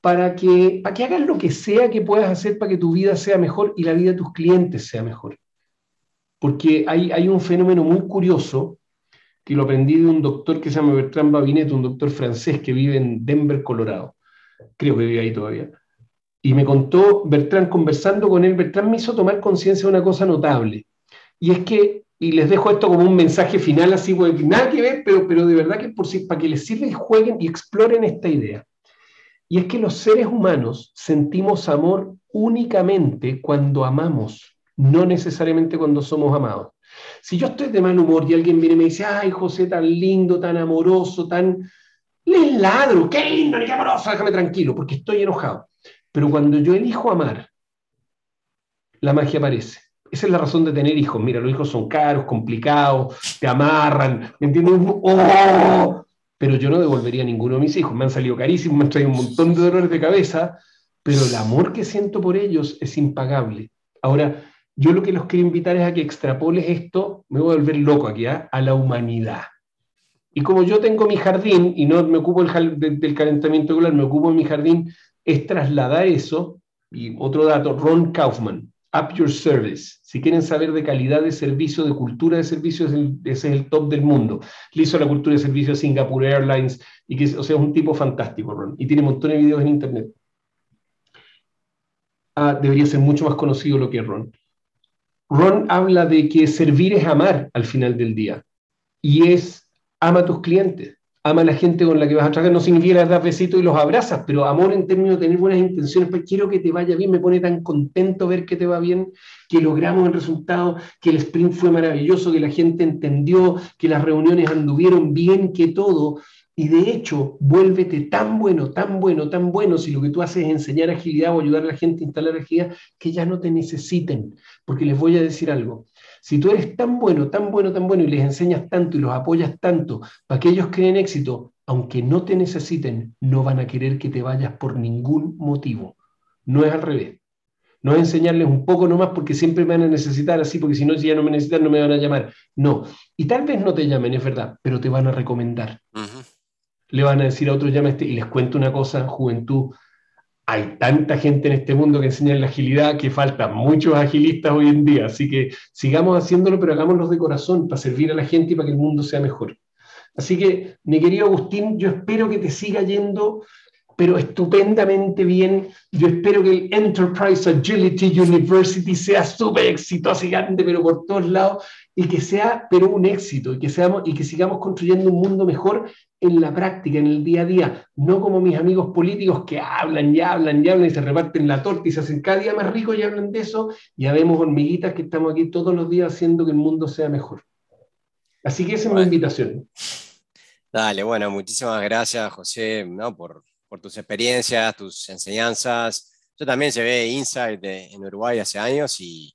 para que, para que hagas lo que sea que puedas hacer para que tu vida sea mejor y la vida de tus clientes sea mejor porque hay, hay un fenómeno muy curioso que lo aprendí de un doctor que se llama Bertrand Babinet, un doctor francés que vive en Denver, Colorado. Creo que vive ahí todavía. Y me contó Bertrand, conversando con él, Bertrand me hizo tomar conciencia de una cosa notable. Y es que, y les dejo esto como un mensaje final, así, pues, nada que ver, pero, pero de verdad que por para que les sirva y jueguen y exploren esta idea. Y es que los seres humanos sentimos amor únicamente cuando amamos no necesariamente cuando somos amados. Si yo estoy de mal humor y alguien viene y me dice, ay, José, tan lindo, tan amoroso, tan... Le ladro, qué lindo, qué amoroso, déjame tranquilo, porque estoy enojado. Pero cuando yo elijo amar, la magia aparece. Esa es la razón de tener hijos. Mira, los hijos son caros, complicados, te amarran, ¿me entiendes? ¡Oh! Pero yo no devolvería ninguno de mis hijos. Me han salido carísimos, me han traído un montón de dolores de cabeza, pero el amor que siento por ellos es impagable. Ahora, yo lo que los quiero invitar es a que extrapoles esto, me voy a volver loco aquí, ¿ah? a la humanidad. Y como yo tengo mi jardín y no me ocupo el, del calentamiento global, me ocupo en mi jardín, es trasladar eso. Y otro dato, Ron Kaufman, Up Your Service. Si quieren saber de calidad de servicio, de cultura de servicio, ese es el top del mundo. Le hizo la cultura de servicio a Singapore Airlines, y que, o sea, es un tipo fantástico, Ron. Y tiene montón de videos en internet. Ah, debería ser mucho más conocido lo que es Ron. Ron habla de que servir es amar al final del día. Y es ama a tus clientes, ama a la gente con la que vas a trabajar. No significa dar besitos y los abrazas, pero amor en términos de tener buenas intenciones. Pues quiero que te vaya bien, me pone tan contento ver que te va bien, que logramos el resultado, que el sprint fue maravilloso, que la gente entendió, que las reuniones anduvieron bien, que todo. Y de hecho, vuélvete tan bueno, tan bueno, tan bueno, si lo que tú haces es enseñar agilidad o ayudar a la gente a instalar agilidad, que ya no te necesiten. Porque les voy a decir algo. Si tú eres tan bueno, tan bueno, tan bueno y les enseñas tanto y los apoyas tanto para que ellos creen éxito, aunque no te necesiten, no van a querer que te vayas por ningún motivo. No es al revés. No es enseñarles un poco nomás porque siempre me van a necesitar así, porque si no, si ya no me necesitan, no me van a llamar. No. Y tal vez no te llamen, es verdad, pero te van a recomendar le van a decir a otros, llama este, y les cuento una cosa, juventud, hay tanta gente en este mundo que enseña la agilidad que faltan muchos agilistas hoy en día, así que sigamos haciéndolo, pero hagámoslo de corazón para servir a la gente y para que el mundo sea mejor. Así que, mi querido Agustín, yo espero que te siga yendo, pero estupendamente bien. Yo espero que el Enterprise Agility University sea súper exitoso y grande, pero por todos lados, y que sea, pero un éxito, y que, seamos, y que sigamos construyendo un mundo mejor en la práctica, en el día a día, no como mis amigos políticos que hablan y hablan y hablan y se reparten la torta y se hacen cada día más ricos y hablan de eso, ya vemos hormiguitas que estamos aquí todos los días haciendo que el mundo sea mejor. Así que esa es mi invitación. Dale, bueno, muchísimas gracias, José, ¿no? por, por tus experiencias, tus enseñanzas. Yo también llevé Insight en Uruguay hace años y,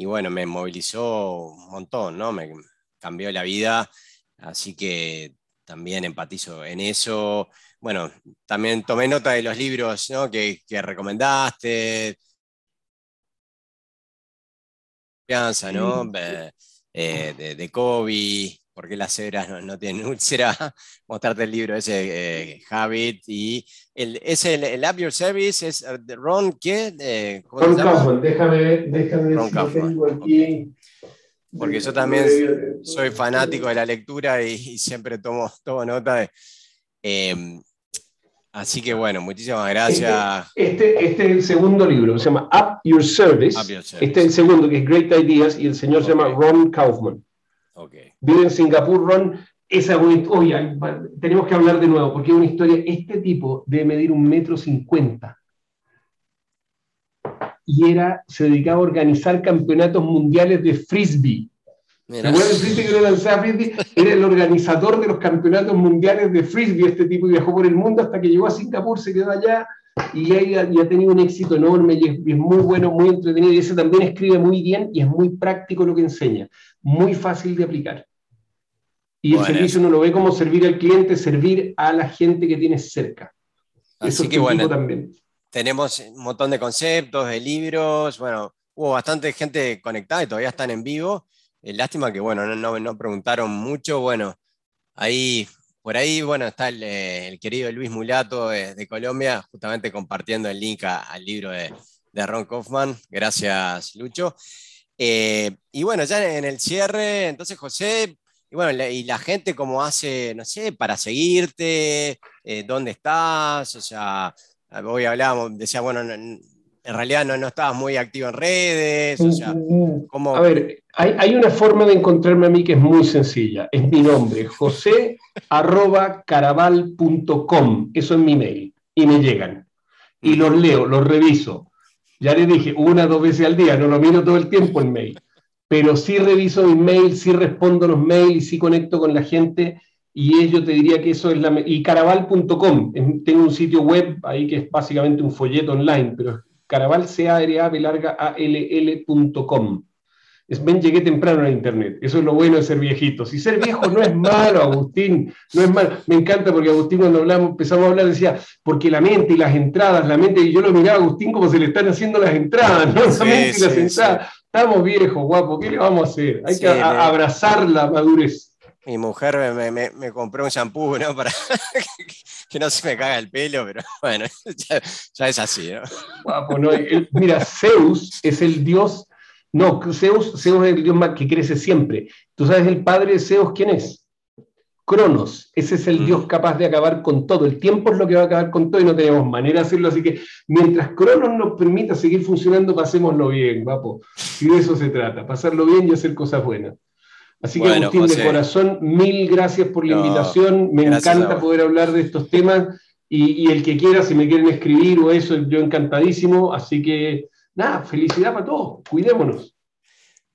y, bueno, me movilizó un montón, ¿no? Me cambió la vida, así que también empatizo en eso. Bueno, también tomé nota de los libros ¿no? que, que recomendaste. ¿no? Eh, de, de Kobe, porque las cebras no, tienen úlcera, mostrarte el libro ese, eh, Habit, y el, es el, el App Your Service, es eh, Ron, ¿qué? Ron Kaufman, déjame, déjame Ron tengo aquí. Porque yo también soy fanático de la lectura y, siempre tomo, tomo nota de... Así que bueno, muchísimas gracias. Este, este, este, es el segundo libro, se llama Up Your Service. Este es el segundo, que es Great Ideas, y el señor se llama Ron Kaufman. Vive en Singapur, Ron. Esa oye, tenemos que hablar de nuevo, porque es una historia. Este tipo debe medir un metro cincuenta. Y era, se dedicaba a organizar campeonatos mundiales de frisbee. Era el organizador de los campeonatos mundiales de frisbee. Este tipo viajó por el mundo hasta que llegó a Singapur, se quedó allá y ha, ha tenido un éxito enorme y es, es, muy bueno, muy entretenido. Y ese también escribe muy bien y es muy práctico lo que enseña muy fácil de aplicar. Y el servicio uno lo ve como servir al cliente, servir a la gente que tienes cerca. Así que bueno, también. tenemos un montón de conceptos, de libros, bueno, hubo bastante gente conectada y todavía están en vivo. Eh, lástima que, bueno, no, no, preguntaron mucho, bueno, ahí, por ahí, bueno, está el, eh, querido Luis Mulato de, Colombia, justamente compartiendo el link al libro de, Ron Kaufman. Gracias, Lucho. Eh, y bueno, ya en el cierre, entonces José, y bueno, y la gente cómo hace, no sé, para seguirte, eh, dónde estás, o sea, hoy hablábamos, decía, bueno, en realidad no, no estabas muy activo en redes, o sea, ¿cómo... A ver, hay, hay, una forma de encontrarme a mí que es muy sencilla, es mi nombre, josé arroba caraval.com, eso es mi mail, y me llegan, y los leo, los reviso, ya le dije, una o dos veces al día, no lo miro todo el tiempo en mail, pero sí reviso mi mail, sí respondo los mails, sí conecto con la gente. Y yo te diría que eso es la... Y caraval.com, tengo un sitio web ahí que es básicamente un folleto online, pero caraval, c a r a larga a l lcom es, ven, llegué temprano a Internet. Eso es lo bueno de ser viejito. Si ser viejo no es malo, Agustín, no es malo. Me encanta porque Agustín cuando hablamos, empezamos a hablar decía, porque la mente y las entradas, la mente, y yo lo miraba a Agustín como se le están haciendo las entradas, ¿no? las entradas. Estamos viejos, guapo, ¿qué le vamos a hacer? Hay que abrazar la madurez. Mi mujer me, me, me, compró un shampoo, ¿no? Para que no se me caga el pelo, pero bueno, ya, es así, ¿no? Guapo, ¿no? mira, Zeus es el dios no, Zeus, Zeus es el dios que crece siempre. ¿Tú sabes el padre de Zeus quién es? Cronos, ese es el mm. dios capaz de acabar con todo. El tiempo es lo que va a acabar con todo y no tenemos manera de hacerlo. Así que mientras Cronos nos permita seguir funcionando, pasémoslo bien, guapo. Y de eso se trata, pasarlo bien y hacer cosas buenas. Así que Agustín, de corazón, mil gracias por la invitación. Me encanta poder hablar de estos temas. Y, y el que quiera, si me quieren escribir o eso, yo encantadísimo. Así que nada, felicidad para todos, cuidémonos.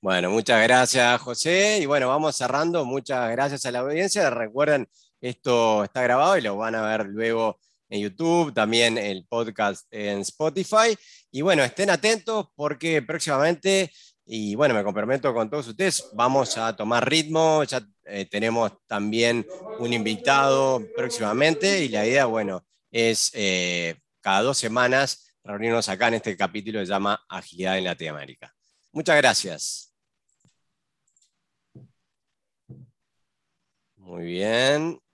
Bueno, muchas gracias, José. Y bueno, vamos cerrando. Muchas gracias a la audiencia. Recuerden, esto está grabado y lo van a ver luego en YouTube, también el podcast en Spotify. Y bueno, estén atentos porque próximamente, y bueno, me comprometo con todos ustedes, vamos a tomar ritmo. Ya eh, tenemos también un invitado próximamente y la idea, bueno, es eh, cada dos semanas reunirnos acá en este capítulo que se llama Agilidad en Latinoamérica. Muchas gracias. Muy bien.